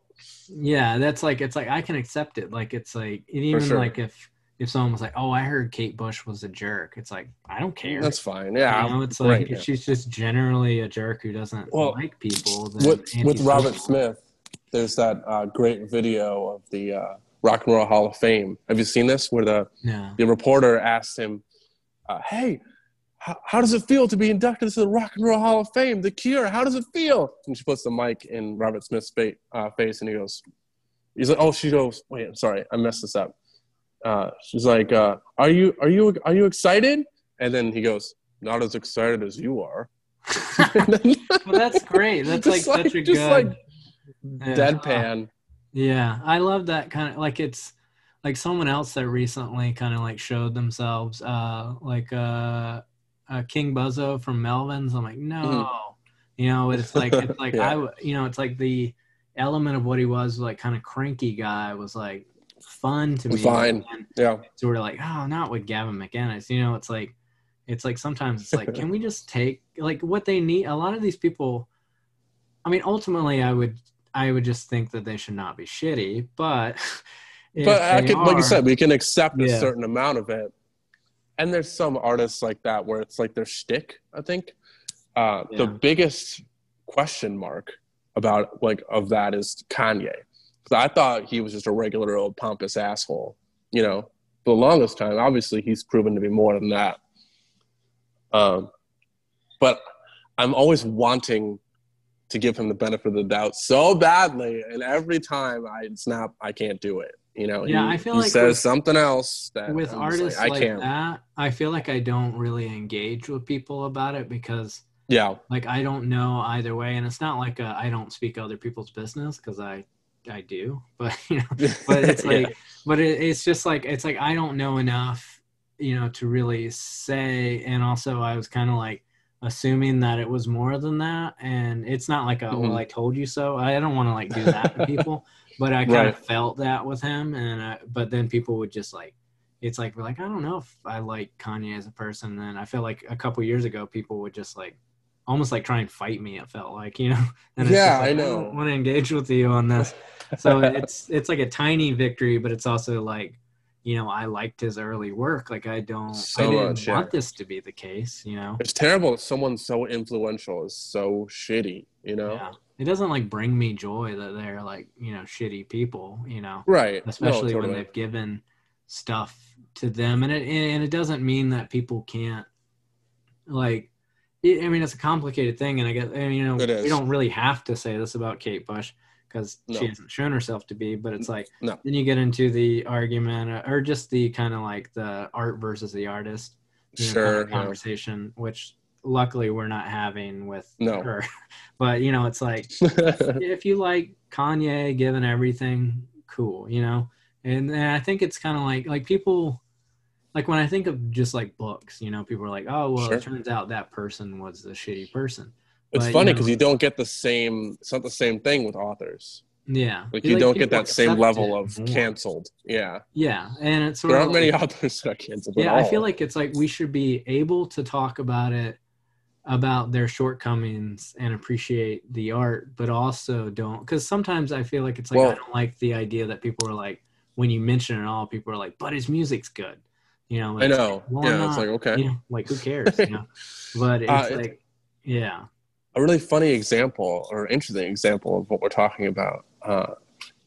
S1: yeah. That's like it's like I can accept it. Like it's like and even
S3: sure.
S1: like if if someone was like, oh, I heard Kate Bush was a jerk, it's like I don't care.
S3: That's fine. Yeah,
S1: you know, it's
S3: right,
S1: like if
S3: yeah.
S1: she's just generally a jerk who doesn't
S3: Well,
S1: like people. Then
S3: with with. Robert Smith, there's that uh, great video of the uh, Rock and Roll Hall of Fame. Have you seen this? Where the
S1: Yeah.
S3: the reporter asked him, uh, "Hey, how, how does it feel to be inducted into the Rock and Roll Hall of Fame? The Cure. How does it feel?" And she puts the mic in Robert Smith's fa- uh, face, and he goes, "He's like, oh, she goes, wait, I'm sorry, I messed this up." Uh, she's like, uh, "Are you are you are you excited?" And then he goes, "Not as excited as you are." (laughs)
S1: Well, that's great. That's like
S3: Just
S1: such a
S3: just
S1: good
S3: like
S1: Yeah.
S3: deadpan.
S1: Yeah, I love that kind of like it's like someone else that recently kind of like showed themselves, uh, like uh, uh, King Buzzo from Melvins. I'm like, no, you know, it's (laughs) like it's like
S3: Mm-hmm. Yeah.
S1: I, you know, it's like the element of what he was, like kind of cranky guy, was like fun to me.
S3: Fine. Yeah.
S1: sort of like, oh, not with Gavin McInnes. You know, it's like, it's like sometimes it's like, can (laughs) we just take like what they need? A lot of these people. I mean, ultimately, I would I would just think that they should not be shitty, but (laughs)
S3: but I can, like you said, we can accept a certain amount of it. And there's some artists like that where it's like their shtick. I think uh, the biggest question mark about like of that is Kanye. Because I thought he was just a regular old pompous asshole. You know, for the longest time. Obviously, he's proven to be more than that. Um, but I'm always wanting to give him the benefit of the doubt so badly, and every time I snap, I can't do it. You know,
S1: Yeah,
S3: he,
S1: I feel
S3: he
S1: like
S3: says
S1: with-
S3: something else that
S1: with
S3: I'm
S1: artists
S3: like,
S1: like,
S3: I can't.
S1: that, I feel like I don't really engage with people about it because
S3: Yeah,
S1: like I don't know either way, and it's not like I I don't speak other people's business because I I do, (laughs) but you know, (laughs) but it's
S3: Yeah.
S1: like but it, it's just like it's like i don't know enough you know to really say and also i was kind of like assuming that it was more than that and it's not like a
S3: Mhm.
S1: well i told you so i don't want to like do that to (laughs) people but i kind
S3: Right.
S1: of felt that with him and uh, but then people would just like it's like we're like i don't know if i like kanye as a person and i feel like a couple years ago people would just like almost like try and fight me it felt like you know (laughs) and it's
S3: Yeah,
S1: like,
S3: I know.
S1: don't want to engage with you on this so (laughs) it's it's like a tiny victory but it's also like you know i liked his early work like i don't
S3: So
S1: i didn't want this to be the case you know
S3: it's terrible. that Someone so influential is so shitty. You know,
S1: yeah it doesn't like bring me joy that they're like you know shitty people you know
S3: right? No,
S1: especially when they've given stuff to them and it and it doesn't mean that people can't like it, i mean it's a complicated thing and i guess and, you know we don't really have to say this about kate bush because
S3: No.
S1: she hasn't shown herself to be but it's like
S3: No.
S1: then you get into the argument uh, or just the kind of like the art versus the artist you know, kind
S3: Sure.
S1: of
S3: yeah.
S1: conversation which luckily we're not having with
S3: No.
S1: her (laughs) but you know it's like (laughs) if you like Kanye given everything, cool, you know. And, and I think it's kind of like like people like when I think of just like books, you know, people are like, oh well,
S3: Sure.
S1: it turns out that person was the shitty person.
S3: It's
S1: But,
S3: funny because you don't get the same. It's not the same thing with authors.
S1: Yeah,
S3: Like you don't get that same level of
S1: more.
S3: canceled. Yeah,
S1: Yeah, and it's
S3: there aren't many authors that are canceled.
S1: yeah i feel like it's like we should be able to talk about it about their shortcomings and appreciate the art but also don't because sometimes i feel like it's like i don't like the idea that people are like when you mention it all people are like but his music's good you know
S3: I know.
S1: like, well,
S3: yeah, it's like okay.
S1: you know, like who cares you know (laughs) but it's
S3: Uh,
S1: like yeah
S3: a really funny example or interesting example of what we're talking about uh,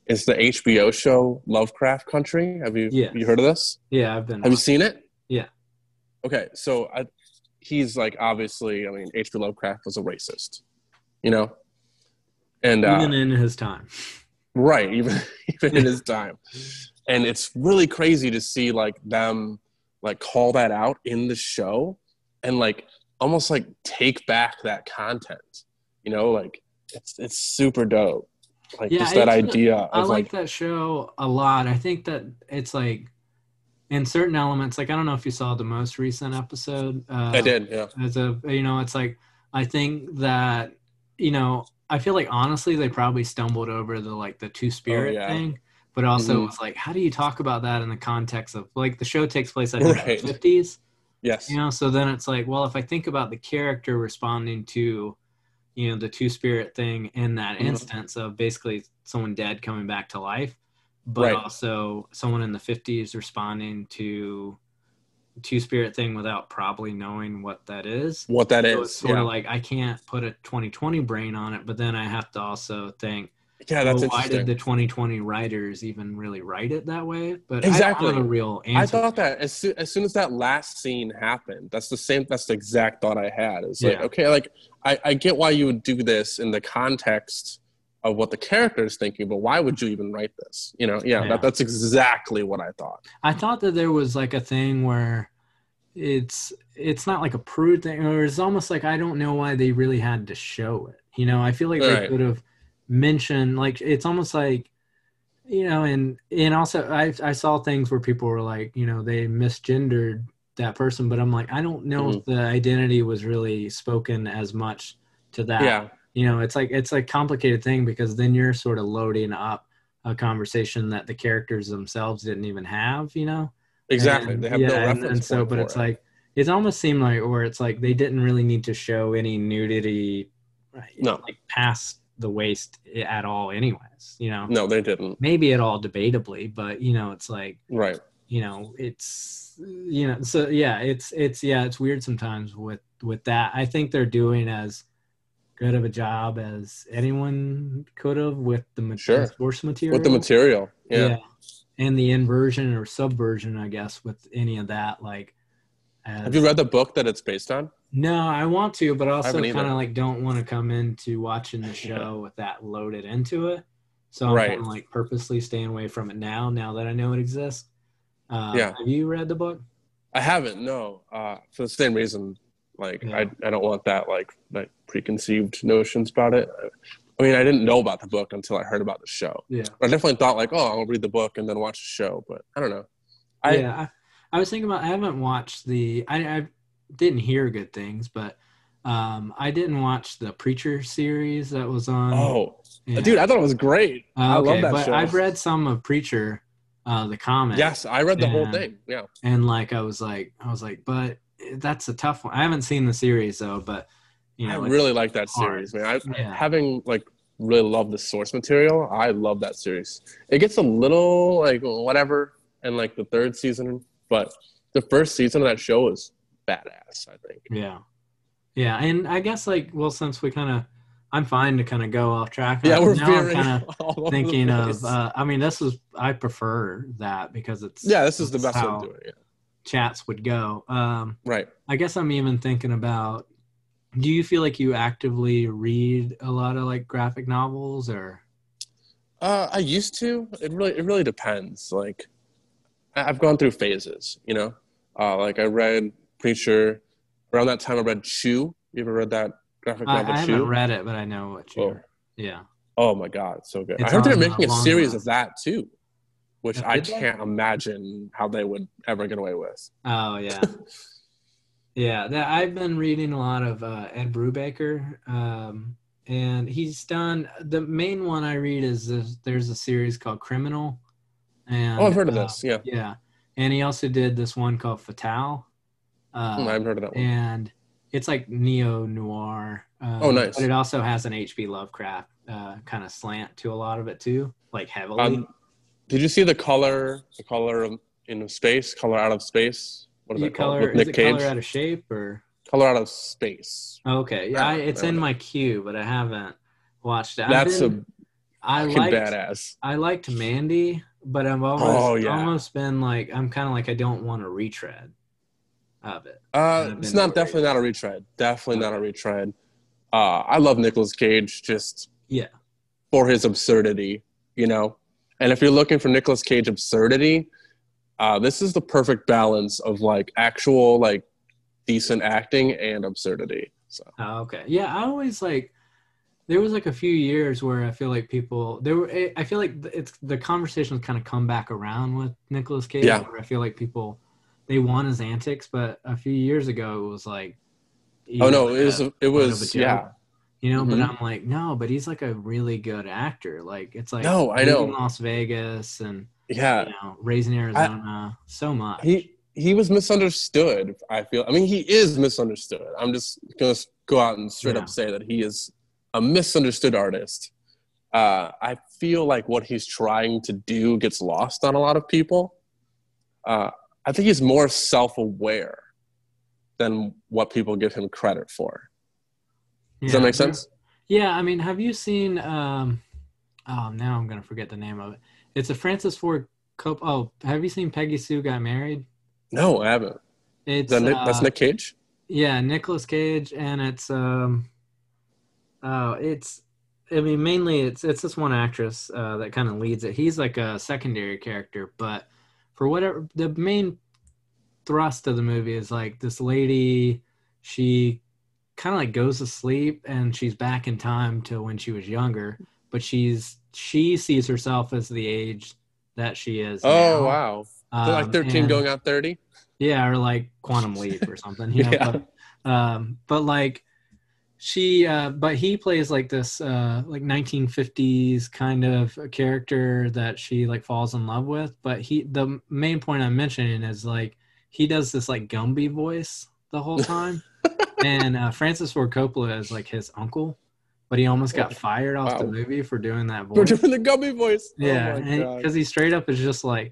S3: is the HBO show Lovecraft Country. Have you you heard of this?
S1: yeah i've been
S3: Have you seen it?
S1: Yeah.
S3: Okay, so I, he's like obviously. I mean, H.P. Lovecraft was a racist, you know, and uh,
S1: even in his time
S3: right, even (laughs) even in his (laughs) time, and it's really crazy to see like them like call that out in the show, and like almost like take back that content, you know, like it's it's super dope. Like
S1: Yeah,
S3: just that
S1: it's-
S3: idea
S1: I
S3: of
S1: like
S3: like,
S1: that show a lot. I think that it's like in certain elements, like I don't know if you saw the most recent episode. Uh,
S3: I did, yeah,
S1: As a you know, it's like I think that you know I feel like honestly they probably stumbled over the like the two spirit
S3: yeah.
S1: thing, but also
S3: Mhm.
S1: it's like how do you talk about that in the context of like the show takes place I think
S3: Right.
S1: in the fifties.
S3: Yes,
S1: You know, so then it's like, well, if I think about the character responding to, you know, the two spirit thing in that
S3: Mhm.
S1: instance of basically someone dead coming back to life, but
S3: Right.
S1: also someone in the 50s responding to two spirit thing without probably knowing what that is.
S3: what that
S1: So
S3: is,
S1: it's sort
S3: yeah,
S1: of like I can't put a 2020 brain on it, but then I have to also think,
S3: yeah, that's
S1: well, why did the 2020 writers even really write it that way? But I
S3: Exactly.
S1: don't have a real answer.
S3: I thought that as soon, as soon as that last scene happened, that's the same. That's the exact thought I had. It's like,
S1: Yeah.
S3: okay, like I, I get why you would do this in the context of what the character is thinking, but why would you even write this? You know, yeah,
S1: Yeah.
S3: That, that's exactly what I thought.
S1: I thought that there was like a thing where it's it's not like a prude thing, or it's almost like I don't know why they really had to show it. You know, I feel like they
S3: Right.
S1: could have mentioned like it's almost like you know, and and also I I saw things where people were like, you know, they misgendered that person, but I'm like, I don't know
S3: Mm-hmm.
S1: if the identity was really spoken as much to that.
S3: Yeah,
S1: You know, it's like it's a complicated thing because then you're sort of loading up a conversation that the characters themselves didn't even have, you know?
S3: exactly.
S1: And-
S3: they have
S1: yeah,
S3: no
S1: and-
S3: reference
S1: and, so but it's
S3: it.
S1: like it almost seemed like where it's like they didn't really need to show any nudity right?
S3: No.
S1: like past the waste at all anyways you know
S3: no, they didn't.
S1: maybe at all debatably but you know it's like
S3: Right.
S1: you know it's you know so yeah it's it's yeah it's weird sometimes with with that i think they're doing as good of a job as anyone could have with the
S3: Sure.
S1: source material
S3: With the material. Yeah.
S1: and the inversion or subversion i guess with any of that like as,
S3: Have you read the book that it's based on?
S1: no i want to but also kind of like don't want to come into watching the show with that loaded into it so i'm
S3: Right.
S1: kind of like purposely staying away from it now now that i know it exists uh,
S3: Yeah.
S1: have you read the book
S3: I haven't. No, uh, for the same reason. Like
S1: Yeah.
S3: I, I don't want that like like preconceived notions about it. I mean, I didn't know about the book until I heard about the show.
S1: yeah
S3: I definitely thought like, oh, I'll read the book and then watch the show, but I don't know. I
S1: yeah I, was thinking about i haven't watched the i, I didn't hear good things but um i didn't watch the preacher series that was on
S3: oh,
S1: yeah.
S3: dude, I thought it was great.
S1: Uh,
S3: I love that
S1: but
S3: show.
S1: i've read some of preacher uh the comic
S3: yes, I read the whole thing. Yeah,
S1: and like i was like i was like but that's a tough one i haven't seen the series though but you know
S3: I really like that
S1: hard.
S3: series, man. I,
S1: Yeah.
S3: Having like really loved the source material, I love that series. It gets a little like whatever in like the third season, but the first season of that show was badass. I think.
S1: yeah yeah and i guess like well since we kind of i'm fine to kind of go off track
S3: Yeah, we're
S1: now i'm kind of (laughs)
S3: all over the
S1: thinking of uh i mean this is i prefer that because it's
S3: yeah, this is the best way to do it. Yeah.
S1: chats would go um
S3: Right.
S1: i guess i'm even thinking about do you feel like you actively read a lot of like graphic novels or
S3: Uh, I used to. It really, it really depends. Like, I've gone through phases. You know, uh, like I read Preacher. Around that time, I read Chew. You ever read that graphic
S1: I,
S3: novel
S1: I
S3: Chew?
S1: haven't read it but i know what you're
S3: Oh.
S1: yeah
S3: Oh my god, it's so good!
S1: It's
S3: I heard they're making a series of that too, which
S1: Yeah,
S3: I can't imagine how they would ever get away with.
S1: Oh yeah, yeah. That I've been reading a lot of uh, Ed Brubaker. Um, and he's done the main one I read is this, there's a series called Criminal. And
S3: Oh, I've heard of
S1: uh,
S3: this. Yeah,
S1: Yeah, and he also did this one called Fatale. Uh,
S3: Hmm, I haven't heard of that one.
S1: and it's like neo noir. Um,
S3: Oh, nice.
S1: But it also has an H.P. Lovecraft uh, kind of slant to a lot of it too, like heavily.
S3: Um, did you see the color? The color of, in space, color out of space. What is
S1: You
S3: that called?
S1: color
S3: With
S1: is
S3: Nick
S1: it
S3: Cage.
S1: color out of shape or?
S3: color out of space.
S1: Okay, yeah, I, it's
S3: I
S1: in
S3: don't
S1: my queue, but I haven't watched it. I've
S3: That's
S1: been- I
S3: a fucking
S1: liked
S3: badass.
S1: I liked Mandy, but I've almost
S3: Oh, yeah.
S1: almost been like I'm kind of like I don't want to retread of it.
S3: Uh, it's not
S1: worried.
S3: definitely not a retread. Definitely not a retread. Uh, I love Nicolas Cage just
S1: Yeah,
S3: for his absurdity, you know. And if you're looking for Nicolas Cage absurdity, uh, this is the perfect balance of like actual like decent acting and absurdity. So
S1: Oh, okay. Yeah, I always like. There was like a few years where I feel like people there were. I feel like it's the conversations kind of come back around with Nicolas Cage.
S3: Yeah.
S1: Where I feel like people they want his antics, but a few years ago it was like.
S3: oh no,
S1: like
S3: it was
S1: a-
S3: it
S1: bit of a
S3: was
S1: joke,
S3: yeah.
S1: You know, but
S3: Mhm.
S1: I'm like, no, but he's like a really good actor. Like it's like
S3: No, I know.
S1: Las Vegas and
S3: Yeah,
S1: you know, Raising Arizona, so much.
S3: he he was misunderstood. I feel. I mean, he is misunderstood. I'm just gonna go out and straight
S1: Yeah.
S3: up say that he is a misunderstood artist. Uh, I feel like what he's trying to do gets lost on a lot of people. Uh, I think he's more self-aware than what people give him credit for. Does
S1: Yeah,
S3: that make sense?
S1: Yeah, I mean, have you seen? um Oh, now I'm gonna forget the name of it. It's a Francis Ford Cop. Oh, have you seen Peggy Sue Got Married?
S3: No, I haven't.
S1: It's
S3: that Nick,
S1: uh,
S3: that's Nick Cage.
S1: Yeah, Nicolas Cage, and it's um, oh, it's. I mean, mainly it's it's this one actress uh, that kind of leads it. He's like a secondary character, but for whatever the main thrust of the movie is like this lady, she kind of like goes to sleep and she's back in time to when she was younger, but she's she sees herself as the age that she is.
S3: Oh
S1: now.
S3: wow,
S1: Um,
S3: like 13
S1: and-
S3: going on 30.
S1: yeah, or like Quantum Leap or something. You (laughs) know?
S3: Yeah.
S1: But, um, but like she, uh, but he plays like this, uh, like 1950s kind of character that she like falls in love with. But he, the main point I'm mentioning is like he does this like Gumby voice the whole (laughs) time, and uh, Francis Ford Coppola is like his uncle, but he almost got fired off the movie for doing that voice.
S3: doing the Gumby voice.
S1: Yeah,
S3: oh
S1: because he straight up is just like,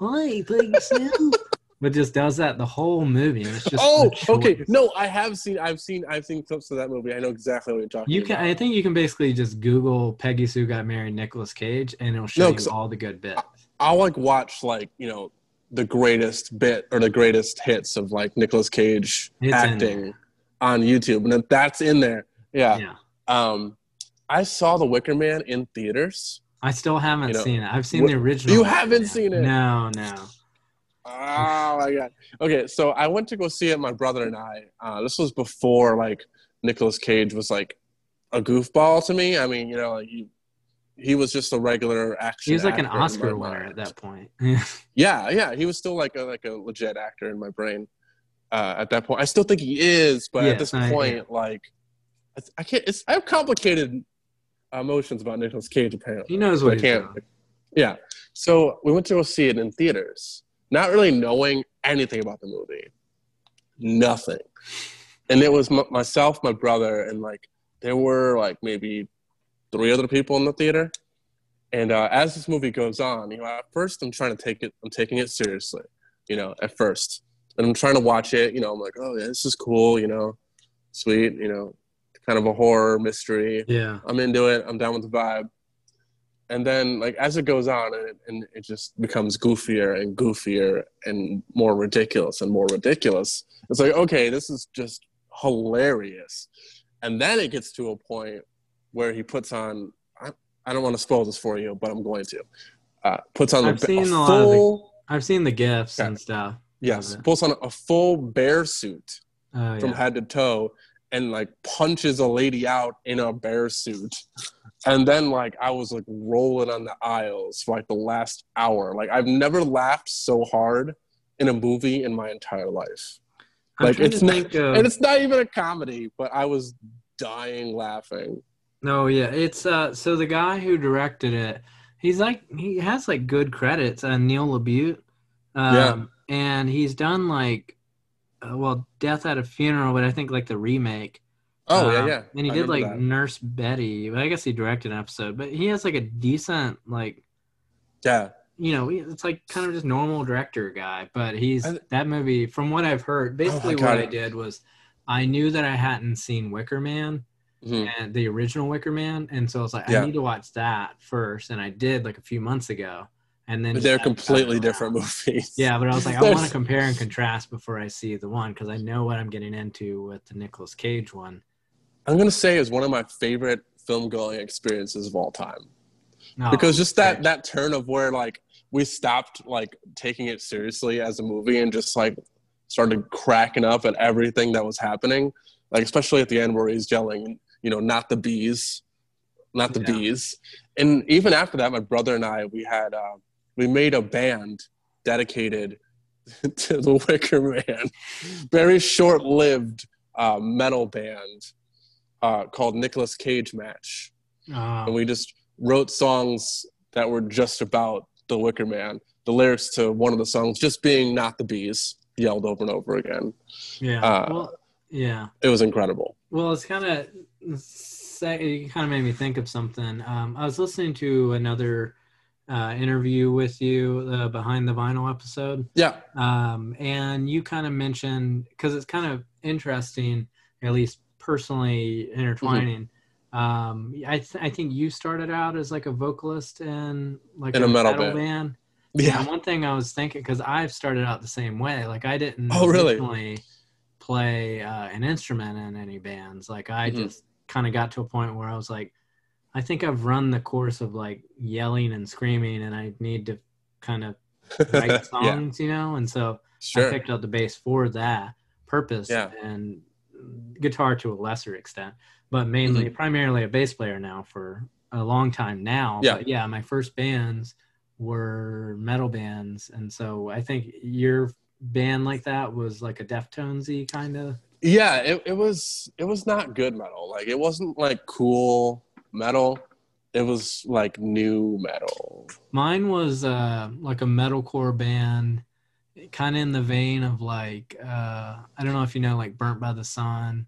S1: "Hi, Peggy Sue," (laughs) but just does that the whole movie. And it's just
S3: oh, okay. No, I have seen. I've seen. I've seen clips of that movie. I know exactly what you're talking
S1: You can.
S3: about.
S1: I think you can basically just Google Peggy Sue got married Nicolas Cage, and it'll show
S3: No,
S1: you all the good bits.
S3: I'll like watch like you know the greatest bit or the greatest hits of like Nicolas Cage
S1: It's
S3: acting on YouTube, and that's in there. Yeah.
S1: Yeah,
S3: Um, I saw The Wicker Man in theaters.
S1: I still haven't
S3: You know,
S1: seen it. I've seen
S3: wh-
S1: the original.
S3: you haven't seen it?
S1: No, no.
S3: Oh my god. Okay, so I went to go see it. My brother and I. Uh, this was before like Nicolas Cage was like a goofball to me. I mean, you know, like he he was just a regular action.
S1: He was like an
S3: actor in my
S1: Oscar winner at that point. (laughs)
S3: Yeah, yeah, he was still like a like a legit actor in my brain uh, at that point. I still think he is, but at this
S1: I-
S3: point, like, it's- I can't. It's I have complicated emotions about Nicolas Cage apparently.
S1: he knows what
S3: I
S1: he's
S3: can't.
S1: doing.
S3: Yeah, so we went to go see it in theaters, not really knowing anything about the movie, nothing, and it was m- myself, my brother, and like there were like maybe three other people in the theater. And uh, as this movie goes on, you know, at first I'm trying to take it, I'm taking it seriously, you know, at first, and I'm trying to watch it. You know, I'm like, oh yeah, this is cool, you know, sweet, you know, kind of a horror mystery.
S1: Yeah,
S3: I'm into it. I'm down with the vibe. And then, like as it goes on, and it, and it just becomes goofier and goofier and more ridiculous and more ridiculous. It's like, okay, this is just hilarious. And then it gets to a point where he puts on. I, I don't want to spoil this for you, but I'm going to. Uh, puts on
S1: I've
S3: a,
S1: seen
S3: a
S1: a lot of the-
S3: full.
S1: I've seen the gifs
S3: Yeah.
S1: and stuff.
S3: yes, puts on a full bear suit
S1: Oh
S3: from
S1: yeah.
S3: head to toe and like punches a lady out in a bear suit. And then like I was like rolling on the aisles for like the last hour. Like I've never laughed so hard in a movie in my entire life.
S1: I'm
S3: like, it's not-
S1: of-
S3: And it's not even a comedy, but I was dying laughing.
S1: No, yeah, it's uh. So the guy who directed it, he's like he has like good credits. Uh, Neil LaBute. Um,
S3: Yeah.
S1: And he's done like, uh, well, Death at a Funeral, but I think like the remake.
S3: Oh yeah,
S1: Um,
S3: yeah.
S1: And he
S3: I
S1: did like
S3: that.
S1: Nurse Betty. But I guess he directed an episode. But he has like a decent like
S3: yeah.
S1: you know, it's like kind of just normal director guy, but he's that movie. From what I've heard, basically what I did was I knew that I hadn't seen Wicker Man
S3: Mhm.
S1: and the original Wicker Man, and so I was like,
S3: Yeah.
S1: I need to watch that first, and I did like a few months ago, and then
S3: they're completely different movies.
S1: Yeah, but I was like, I want to (laughs) compare and contrast before I see the one because I know what I'm getting into with the Nicolas Cage one.
S3: I'm gonna say is one of my favorite film going experiences of all time.
S1: No,
S3: because just that
S1: great.
S3: that turn of where like we stopped like taking it seriously as a movie and just like started cracking up at everything that was happening like especially at the end where he's yelling you know not the bees not the
S1: Yeah.
S3: bees and even after that my brother and i we had uh, we made a band dedicated (laughs) to the wicker man very short-lived uh, metal band uh, called Nicolas Cage Match
S1: Oh,
S3: and we just wrote songs that were just about the Wicker Man. The lyrics to one of the songs just being "Not the Bees" yelled over and over again.
S1: yeah,
S3: uh,
S1: well, yeah.
S3: It was incredible.
S1: Well, it's kind of it kind of made me think of something. Um, I was listening to another uh, interview with you, the behind the vinyl episode,
S3: Yeah,
S1: um, and you kind of mentioned because it's kind of interesting, at least personally intertwining. Um, I th- I think you started out as like a vocalist in like
S3: In a metal
S1: band.
S3: band.
S1: Yeah.
S3: yeah,
S1: One thing I was thinking because I've started out the same way. Like I didn't
S3: Oh, really?
S1: play uh, an instrument in any bands. Like I
S3: Mhm.
S1: just kind of got to a point where I was like, I think I've run the course of like yelling and screaming, and I need to kind of (laughs) write
S3: yeah,
S1: songs, you know. And so I picked up the bass for that purpose,
S3: Yeah.
S1: and guitar to a lesser extent, but mainly
S3: Mm-hmm.
S1: primarily a bass player now for a long time now.
S3: Yeah.
S1: But yeah, my first bands were metal bands, and so I think your band like that was like a Deftonesy kind of.
S3: Yeah, it, it was it was not good metal. Like it wasn't like cool metal. It was like nu metal.
S1: Mine was uh, like a metalcore band, kind of in the vein of like uh, I don't know if you know like Burnt by the Sun.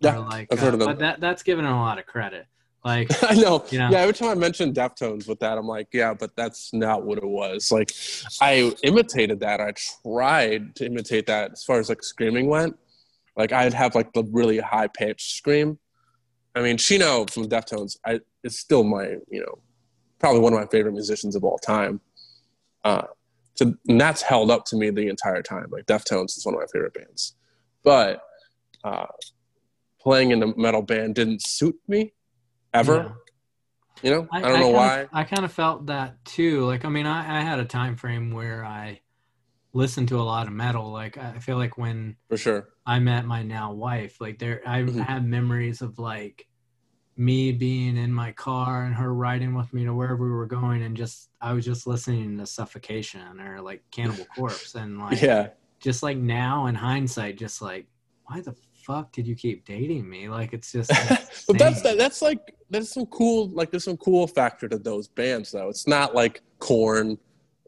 S3: Yeah,
S1: or like
S3: I've heard
S1: uh,
S3: of them.
S1: But that that's given a lot of credit. Like (laughs)
S3: I know.
S1: You know?
S3: Yeah, every time I mention Deftones with that, I'm like, yeah, but that's not what it was. Like, I imitated that. I tried to imitate that as far as like screaming went. Like, I'd have like the really high pitched scream. I mean, Chino from Deftones, I is still my, you know, probably one of my favorite musicians of all time. Uh, so and that's held up to me the entire time. Like, Deftones is one of my favorite bands, but uh, playing in a metal band didn't suit me ever.
S1: yeah.
S3: You know, I, don't know
S1: kinda,
S3: why.
S1: I kind of felt that too. Like, I mean, I, I had a time frame where I listened to a lot of metal. Like, I feel like when
S3: For sure.
S1: I met my now wife, like, there, I
S3: Mhm.
S1: had memories of like me being in my car and her riding with me to wherever we were going, and just I was just listening to Suffocation or like Cannibal (laughs) Corpse, and like,
S3: Yeah.
S1: just like now in hindsight, just like, why the fuck did you keep dating me? Like, it's just. (laughs)
S3: but that's that, that's like there's some cool like there's some cool factor to those bands though. It's not like Korn,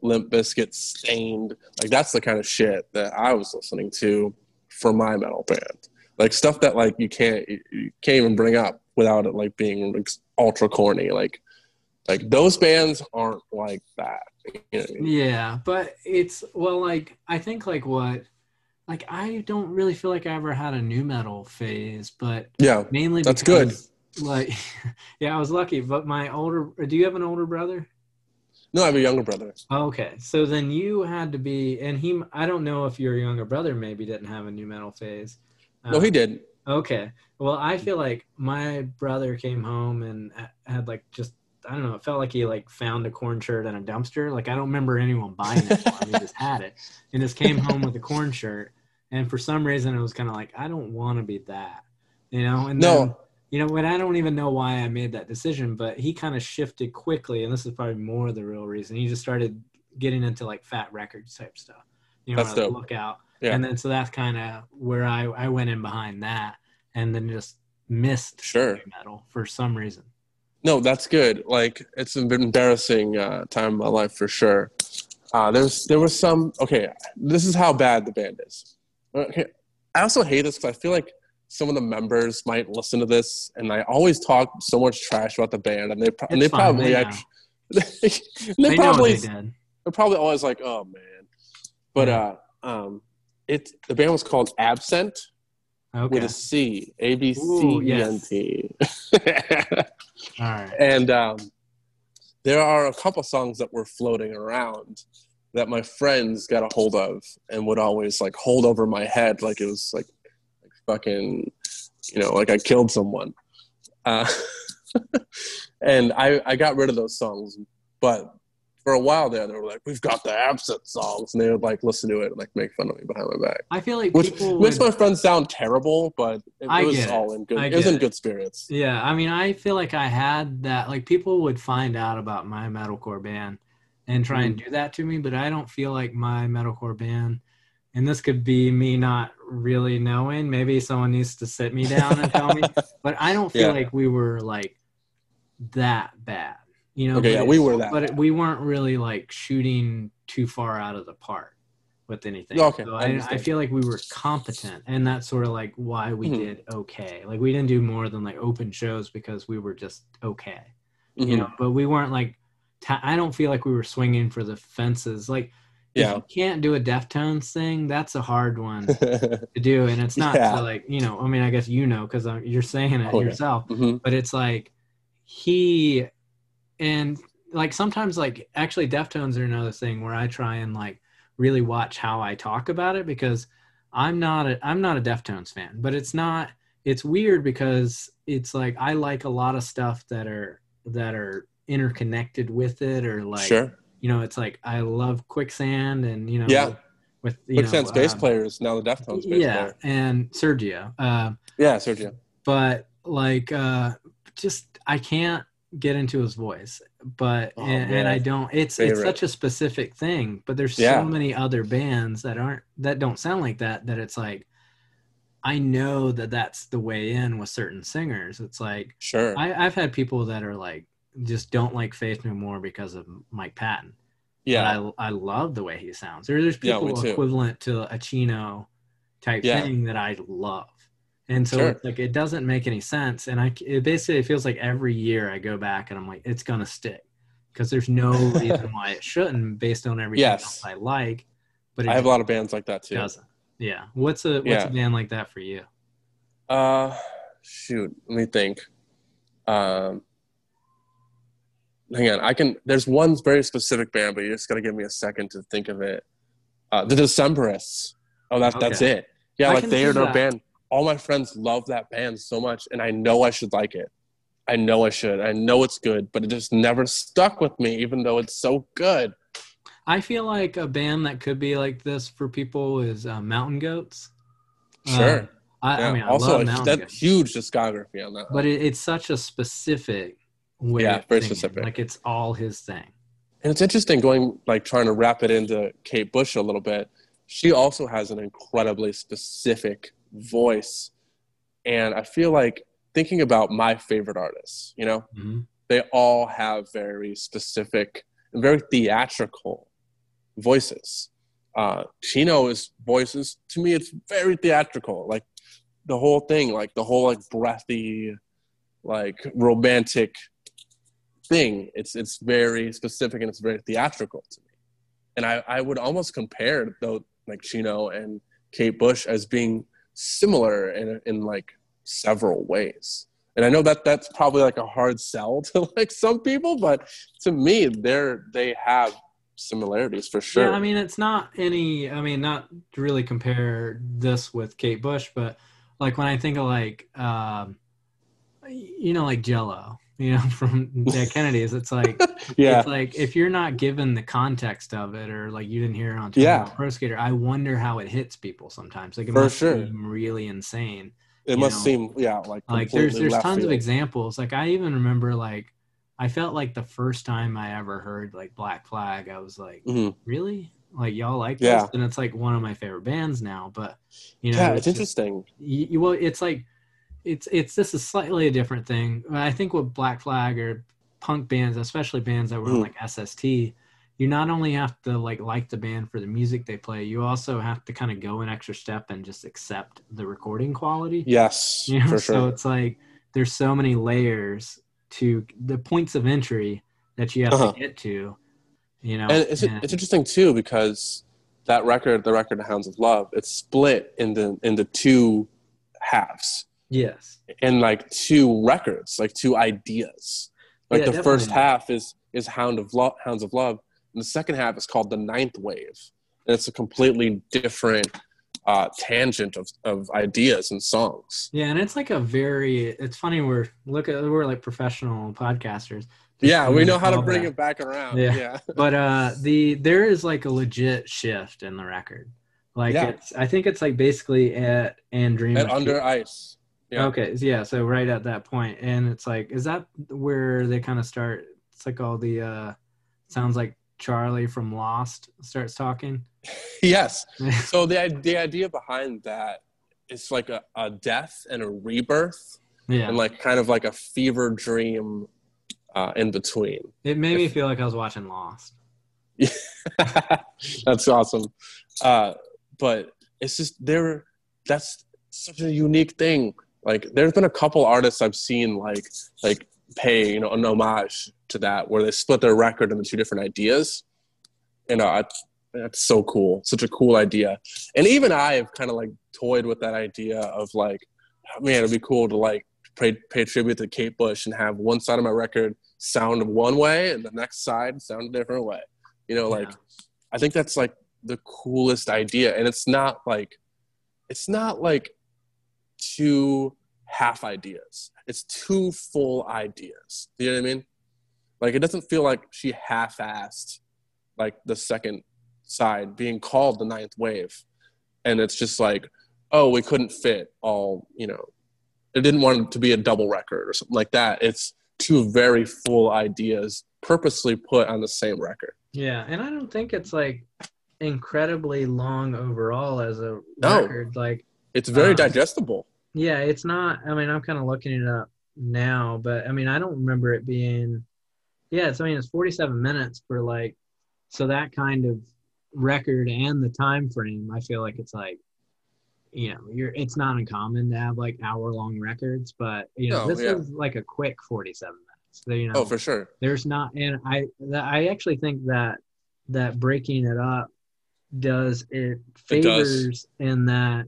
S3: Limp Bizkit, Staind. Like that's the kind of shit that I was listening to for my metal band. Like stuff that like you can't you, can't even bring up without it like being like ultra corny. Like like those bands aren't like that. You know I mean?
S1: Yeah, but it's well, like I think like what, like I don't really feel like I ever had a nu metal phase, but
S3: Yeah.
S1: mainly
S3: That's good.
S1: Like, (laughs) yeah, I was lucky. But my older, do you have an older brother?
S3: No, I have a younger brother.
S1: Okay, so then you had to be, and he. I don't know if your younger brother maybe didn't have a nu metal phase.
S3: No, he uh, didn't.
S1: Okay. Well, I feel like my brother came home and had like just I don't know. It felt like he like found a Korn shirt in a dumpster. Like I don't remember anyone buying it for him. He just had it and just came home with a Korn shirt. And for some reason, it was kind of like I don't want to be that, you know. And
S3: No.
S1: then, you know, and I don't even know why I made that decision, but he kind of shifted quickly, and this is probably more the real reason. He just started getting into like Fat Wreck Chords type stuff. You know,
S3: That's dope.
S1: look out.
S3: Yeah.
S1: And then so that's kind of where I I went in behind that, and then just missed
S3: Sure.
S1: metal for some reason.
S3: No, that's good. Like it's an embarrassing uh, time in my life for sure. Uh, there's there was some. Okay, this is how bad the band is. Okay, I also hate this because I feel like some of the members might listen to this, and I always talk so much trash about the band, and they pro- and they
S1: fine,
S3: probably
S1: they know.
S3: act- (laughs) they,
S1: They,
S3: probably
S1: they
S3: they're probably always like, oh man. But
S1: Yeah.
S3: uh, um, it the band was called Absent
S1: Okay.
S3: with a C, A B C E N. T.
S1: All right.
S3: And um, there are a couple songs that were floating around that my friends got a hold of and would always like hold over my head like it was like, like fucking, you know, like I killed someone. Uh, (laughs) and I, I got rid of those songs, but for a while there, they were like, "We've got the absent songs," and they would like listen to it and like make fun of me behind my back,
S1: I feel like
S3: which
S1: people
S3: makes my friends sound terrible, but it, it was all in good. It was in
S1: it.
S3: good spirits.
S1: Yeah, I mean, I feel like I had that. Like, people would find out about my metalcore band and try and
S3: Mm-hmm.
S1: do that to me, but I don't feel like my metalcore band. And this could be me not really knowing. Maybe someone needs to sit me down and tell me. (laughs) But I don't feel
S3: Yeah.
S1: like we were like that bad. You know.
S3: Okay,
S1: but
S3: yeah, we were that
S1: But it, we weren't really like shooting too far out of the park with anything.
S3: Okay,
S1: So
S3: I
S1: I, I feel like we were competent, and that's sort of like why we
S3: Mhm.
S1: did okay. Like we didn't do more than like open shows because we were just okay, you
S3: Mhm.
S1: know. But we weren't like. ta- I don't feel like we were swinging for the fences. Like
S3: Yeah.
S1: if you can't do a Deftones thing, that's a hard one (laughs) to do, and it's not
S3: Yeah.
S1: like you know. I mean, I guess you know because you're saying it
S3: Oh, yeah.
S1: yourself
S3: Mhm.
S1: but it's like he and like sometimes like actually deftones are another thing where i try and like really watch how i talk about it because i'm not a i'm not a deftones fan but it's not it's weird because it's like i like a lot of stuff that are that are interconnected with it or like
S3: sure.
S1: you know it's like i love quicksand and you know
S3: Yeah.
S1: with you
S3: Quicksand's
S1: know,
S3: bass
S1: um,
S3: player is now the Deftones bass
S1: yeah
S3: player.
S1: and sergio um
S3: Yeah, Sergio.
S1: but like uh just i can't get into his voice but
S3: Oh,
S1: and, and i don't it's it's such a specific thing but there's
S3: Yeah.
S1: so many other bands that aren't that don't sound like that that it's like i know that that's the way in with certain singers it's like
S3: Sure.
S1: I, i've had people that are like just don't like faith no more because of mike patton
S3: yeah.
S1: but I, I love the way he sounds. There, there's people
S3: too.
S1: equivalent to a Chino type
S3: Yeah.
S1: thing that I love. And so
S3: Sure.
S1: it's like it doesn't make any sense. And I it basically it feels like every year I go back and I'm like, it's gonna stick. Because there's no reason why it shouldn't based on everything
S3: Yes.
S1: else I like. But
S3: I have a lot of bands like that too.
S1: doesn't. Yeah. What's a what's
S3: Yeah.
S1: a band like that for you?
S3: Uh, shoot. Let me think. Um, hang on. I can. There's one very specific band, but you're just to give me a second to think of it. Uh, the Decemberists. Oh, that's that's it. Yeah,
S1: I
S3: like they are
S1: no
S3: band. All my friends love that band so much, and I know I should like it. I know I should. I know it's good, but it just never stuck with me, even though it's so good.
S1: I feel like a band that could be like this for people is uh, Mountain Goats.
S3: Sure.
S1: Uh, I,
S3: Yeah.
S1: I mean, I
S3: also,
S1: love
S3: a-
S1: Mountain
S3: that
S1: Goats.
S3: huge discography on that.
S1: but it, it's such a specific way
S3: Yeah, very specific.
S1: like it's all his thing
S3: And it's interesting going like trying to wrap it into Kate Bush a little bit. She also has an incredibly specific voice. And I feel like thinking about my favorite artists, you know, they all have very specific and very theatrical voices. Uh, Chino's voices, to me, it's very theatrical. Like the whole thing, like the whole like breathy, like romantic thing. It's it's very specific and it's very theatrical to me. And I, I would almost compare though like Chino and Kate Bush as being similar in in like several ways. And I know that that's probably like a hard sell to (laughs) like some people, but to me, they're they have similarities for sure.
S1: yeah i mean it's not any i mean not to really compare this with kate bush but like when i think of like um you know like jello you know (laughs) from dead kennedys it's like (laughs)
S3: yeah,
S1: it's like if you're not given the context of it or like you didn't hear it on
S3: Yeah.
S1: pro skater i wonder how it hits people sometimes like it
S3: For
S1: must
S3: sure.
S1: seem really insane
S3: it must
S1: know,
S3: seem yeah like
S1: like there's there's tons of examples like i even remember like i felt like the first time i ever heard like black flag i was like
S3: Mhm.
S1: really like y'all like
S3: Yeah.
S1: this and it's like one of my favorite bands now but you know
S3: yeah, it's
S1: just-
S3: interesting.
S1: you, you- well it's like it's it's this is slightly a different thing. I think with Black Flag or punk bands, especially bands that were on
S3: Mhm.
S1: like SST, you not only have to like like the band for the music they play, you also have to kind of go an extra step and just accept the recording quality.
S3: Yes, (laughs)
S1: You know,
S3: for
S1: so it's like there's so many layers to the points of entry that you have
S3: Uh-huh.
S1: to get to. You know,
S3: and it's
S1: and-
S3: it's interesting too because that record, the record of Hounds of Love, it's split into into two halves
S1: yes,
S3: and like two records, like two ideas. Like
S1: Yeah,
S3: the first half is is Hound of Love, Hounds of Love, and the second half is called the Ninth Wave, and it's a completely different uh, tangent of of ideas and songs.
S1: yeah, and it's like a very. It's funny we're look at we're like professional podcasters.
S3: Yeah, we know how to bring
S1: that.
S3: it back around.
S1: Yeah.
S3: yeah. (laughs)
S1: but uh the there is like a legit shift in the record like
S3: Yeah.
S1: it's i think it's like basically at and dream
S3: And Under Ice. Yeah.
S1: okay yeah so right at that point and it's like is that where they kind of start it's like all the uh sounds like charlie from lost starts talking (laughs)
S3: Yes. (laughs) So the the idea behind that is like a, a death and a rebirth
S1: yeah
S3: and like kind of like a fever dream uh, in between.
S1: it made me feel like i was watching lost (laughs)
S3: that's awesome. Uh, but it's just there. That's such a unique thing. Like there's been a couple artists I've seen like like pay you know an homage to that where they split their record into two different ideas. Know, I, that's so cool. Such a cool idea. And even I have kind of like toyed with that idea of like, man, it'd be cool to like pay pay tribute to Kate Bush and have one side of my record sound one way and the next side sound a different way. You know, like
S1: Yeah.
S3: I think that's like the coolest idea. And it's not like it's not like two half ideas. It's two full ideas. Do you know what I mean? Like it doesn't feel like she half-assed like the second side being called the ninth wave. And it's just like, oh, we couldn't fit all, you know, it didn't want it to be a double record or something like that. It's two very full ideas purposely put on the same record.
S1: Yeah, and I don't think it's like incredibly long overall as a
S3: No.
S1: record. Like,
S3: It's very
S1: Um,
S3: digestible.
S1: Yeah, it's not. I mean, I'm kind of looking it up now, but I mean, I don't remember it being. Yeah, it's. I mean, it's 47 minutes for like, so that kind of record and the time frame. I feel like it's like, you know, you're. It's not uncommon to have like hour long records, but you know,
S3: No,
S1: this
S3: yeah.
S1: is like a quick 47 minutes. So, you oh, know,
S3: Oh, for sure.
S1: there's not and i i actually think that that breaking it up does it
S3: It does.
S1: favors in that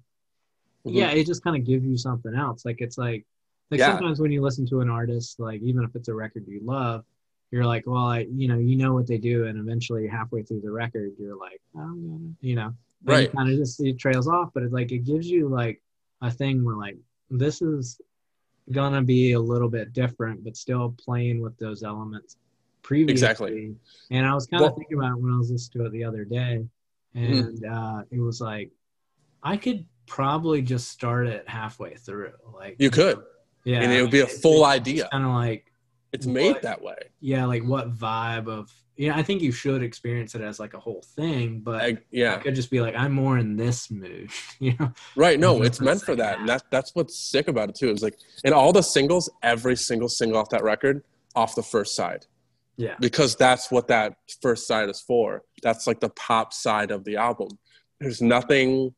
S3: Mhm.
S1: yeah it just kind of gives you something else like it's like like
S3: Yeah.
S1: sometimes when you listen to an artist like even if it's a record you love you're like well i you know you know what they do and eventually halfway through the record you're like i'm you know
S3: Right.
S1: kind of just it trails off but it's like it gives you like a thing where like this is gonna be a little bit different but still playing with those elements previously
S3: Exactly.
S1: and i was kind of
S3: Well-
S1: thinking about it when i was listening to it the other day
S3: Mm-hmm.
S1: and uh it was like i could probably just start it halfway through like
S3: You could.
S1: yeah
S3: and it would be a full idea.
S1: kind of like
S3: It's made
S1: What?
S3: that way.
S1: yeah like what vibe of yeah i think you should experience it as like a whole thing but
S3: I, yeah.
S1: I could just be like, I'm more in this mood, (laughs) you know?
S3: Right. No, it's meant for that. And that, that's what's sick about it too. Is like in all the singles, every single single off that record, off the first side.
S1: Yeah.
S3: Because that's what that first side is for. That's like the pop side of the album. There's nothing,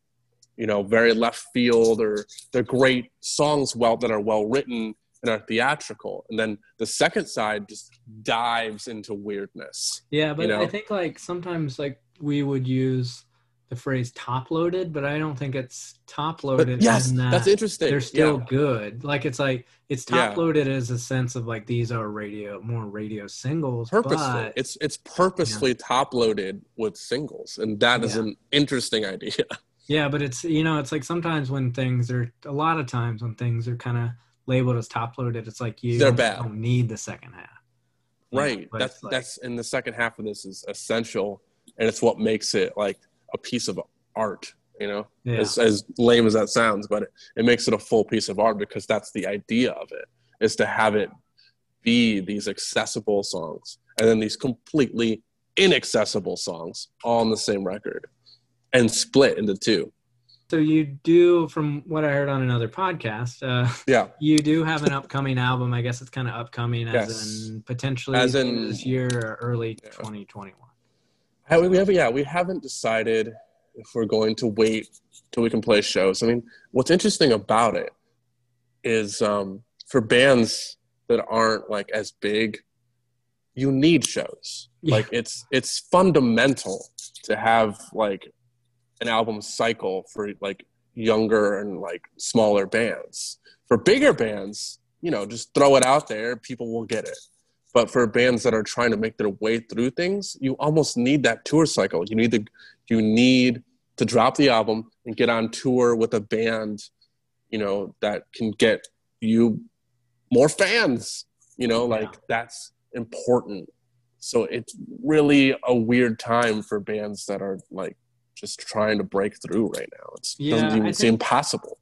S3: you know, very left field or they're great songs well that are well written and are theatrical. And then the second side just dives into weirdness.
S1: Yeah, but
S3: know?
S1: I think like sometimes like we would use the phrase top loaded, but I don't think it's top
S3: But
S1: loaded.
S3: yes,
S1: in that
S3: that's interesting.
S1: They're still
S3: Yeah.
S1: good. Like it's like it's top
S3: Yeah.
S1: loaded as a sense of like these are radio more radio singles.
S3: purposeful.
S1: But
S3: It's it's purposely top loaded with singles, and that is
S1: Yeah.
S3: an interesting (laughs) idea.
S1: Yeah, but it's you know, it's like sometimes when things are a lot of times when things are kind of labeled as top loaded, it's like you
S3: They're bad.
S1: don't need the second half. You know,
S3: right. That's
S1: like-
S3: that's and the second half of this is essential, and it's what makes it like a piece of art. You know,
S1: yeah.
S3: as as lame as that sounds, but it, it makes it a full piece of art because that's the idea of it is to have it be these accessible songs and then these completely inaccessible songs all on the same record and split into two.
S1: So you do, from what I heard on another podcast, uh,
S3: Yeah. (laughs)
S1: you do have an upcoming album. I guess it's kind of upcoming as
S3: Yes.
S1: in potentially
S3: As
S1: the end of
S3: in-
S1: this year or early
S3: Yeah.
S1: 2021.
S3: Uh, We have, yeah, we haven't decided if we're going to wait till we can play shows. I mean, what's interesting about it is um, for bands that aren't like as big, you need shows.
S1: Yeah.
S3: Like it's it's fundamental to have like an album cycle for like younger and like smaller bands. For bigger bands, you know, just throw it out there, people will get it. But for bands that are trying to make their way through things, you almost need that tour cycle. You need to you need to drop the album and get on tour with a band, you know, that can get you more fans. You know, like
S1: Yeah.
S3: that's important. So it's really a weird time for bands that are like just trying to break through right now. It
S1: Yeah,
S3: doesn't even seem possible.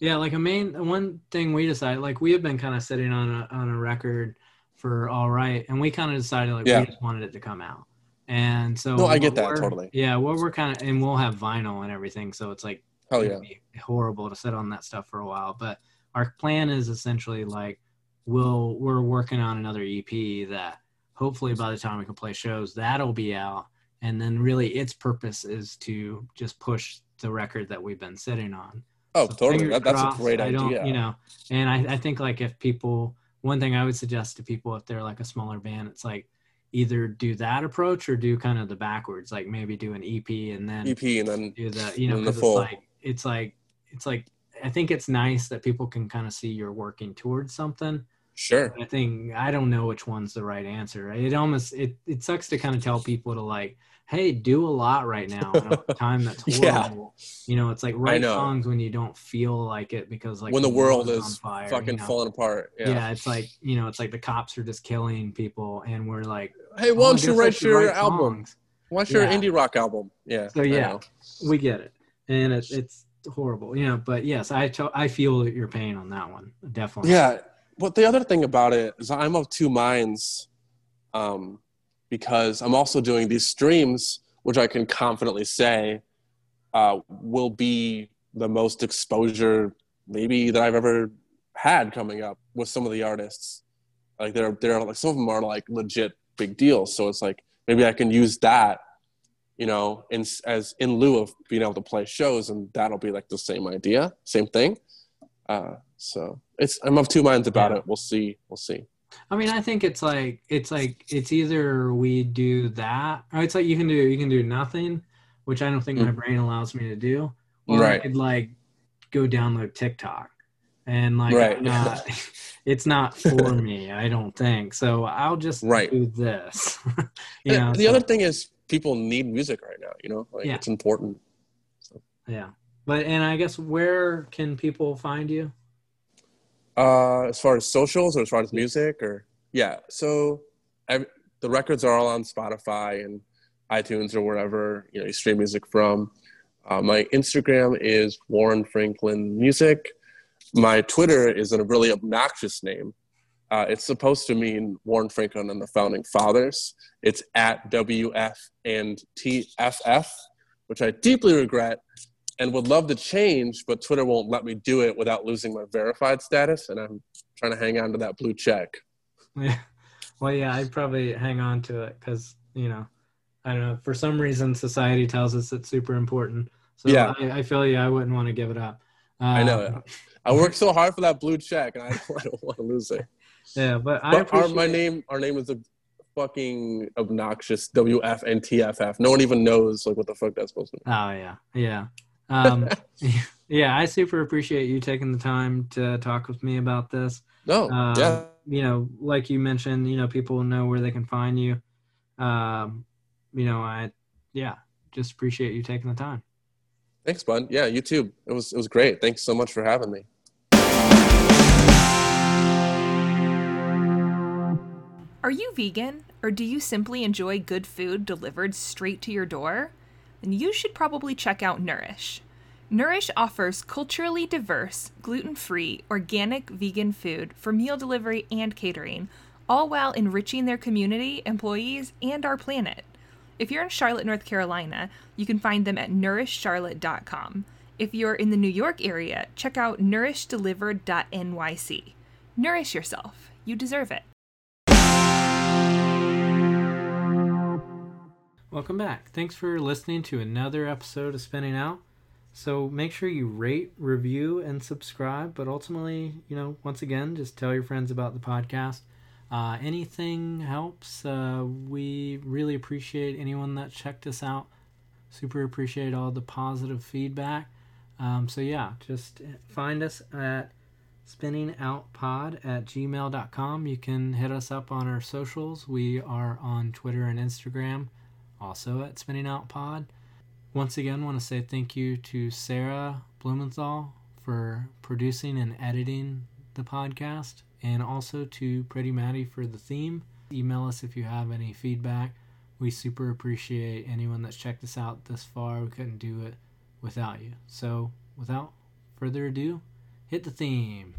S1: Yeah, like a main one thing we decided, like we have been kind of sitting on a on a record for all right, and we kind of decided like
S3: Yeah.
S1: we just wanted it to come out, and so
S3: No, I get that, totally.
S1: Yeah, well, we're kind of, and we'll have vinyl and everything, so it's like
S3: oh,
S1: it'd
S3: yeah.
S1: horrible to sit on that stuff for a while. But our plan is essentially like we'll we're working on another EP that hopefully by the time we can play shows, that'll be out, and then really its purpose is to just push the record that we've been sitting on.
S3: Oh,
S1: So
S3: totally. That, that's a
S1: crossed,
S3: great
S1: I don't,
S3: idea.
S1: You know, and I, I think like if people, one thing I would suggest to people if they're like a smaller band, it's like either do that approach or do kind of the backwards, like maybe do an EP and then
S3: EP and then
S1: do the, you know, because it's like it's like it's like I think it's nice that people can kind of see you're working towards something.
S3: Sure.
S1: I think I don't know which one's the right answer. It almost it it sucks to kind of tell people to like, hey, do a lot right now in a time that's (laughs)
S3: Yeah.
S1: You know, it's like write songs when you don't feel like it because like
S3: when the world
S1: world's
S3: is
S1: on fire,
S3: fucking
S1: you know?
S3: falling apart. Yeah.
S1: Yeah. it's like you know, it's like the cops are just killing people, and we're like,
S3: Hey,
S1: oh,
S3: why don't you write your
S1: write
S3: album?
S1: songs.
S3: Why don't your
S1: Yeah.
S3: indie rock album? Yeah.
S1: So yeah, we get it, and it, it's horrible, you know. But yes, I to- I feel your pain on that one, definitely.
S3: Yeah. But the other thing about it is I'm of two minds um, because I'm also doing these streams, which I can confidently say uh, will be the most exposure maybe that I've ever had coming up with some of the artists. Like they're they're like some of them are like legit big deals. So it's like maybe I can use that, you know, in as in lieu of being able to play shows, and that'll be like the same idea, same thing. Uh, so it's I'm of two minds about
S1: Yeah.
S3: it. We'll see. We'll see.
S1: I mean, I think it's like it's like it's either we do that, or it's like you can do you can do nothing, which I don't think my mm-hmm. brain allows me to do, or I
S3: Right.
S1: could like go download TikTok, and like
S3: Right.
S1: Not, (laughs) it's not for me. I don't think so. I'll just
S3: Right.
S1: do this. (laughs) you
S3: And
S1: know,
S3: the
S1: so-
S3: other thing is people need music right now. You know, like
S1: Yeah.
S3: it's important.
S1: yeah. But and I guess where can people find you?
S3: Uh, as far as socials or as far as music or yeah, so ev the records are all on Spotify and iTunes or wherever you know you stream music from. Uh, my Instagram is Warren Franklin Music. My Twitter is a really obnoxious name. Uh, it's supposed to mean Warren Franklin and the Founding Fathers. It's at WF and TFF, which I deeply regret and would love to change, but Twitter won't let me do it without losing my verified status, and I'm trying to hang on to that blue check.
S1: Yeah. Well, yeah, I'd probably hang on to it because you know, I don't know. For some reason, society tells us it's super important. So
S3: Yeah.
S1: I, I feel you. I wouldn't want to give it up. Uh,
S3: I know. I worked so hard for that blue check, and I (laughs) don't, I don't want to lose it.
S1: Yeah, but I
S3: But our, my name, our name is a fucking obnoxious WFNTFF. No one even knows like what the fuck that's supposed to mean.
S1: Oh yeah, yeah, um, (laughs) yeah. I super appreciate you taking the time to talk with me about this.
S3: No,
S1: Um,
S3: yeah,
S1: You know, like you mentioned, you know, people know where they can find you. Um, you know, I, yeah, just appreciate you taking the time.
S3: thanks, bud. Yeah, you too. It was it was great. Thanks so much for having me.
S2: Are you vegan, or do you simply enjoy good food delivered straight to your door? Then you should probably check out Nourish. Nourish offers culturally diverse, gluten free, organic vegan food for meal delivery and catering, all while enriching their community, employees, and our planet. If you're in Charlotte, North Carolina, you can find them at nourishcharlotte.com. If you're in the New York area, check out nourishdelivered.nyc. Nourish yourself. You deserve it.
S1: Welcome back. Thanks for listening to another episode of Spinning Out. So make sure you rate, review, and subscribe. But ultimately, you know, once again, just tell your friends about the podcast. Uh, anything helps. Uh, we really appreciate anyone that checked us out. Super appreciate all the positive feedback. Um, so yeah, just find us at spinningoutpod at gmail.com. You can hit us up on our socials. We are on Twitter and Instagram, also at Spinning Out Pod. Once again, want to say thank you to Sarah Blumenthal for producing and editing the podcast, and also to Pretty Maddie for the theme. Email us if you have any feedback. We super appreciate anyone that's checked us out this far. We couldn't do it without you. So, without further ado, hit the theme.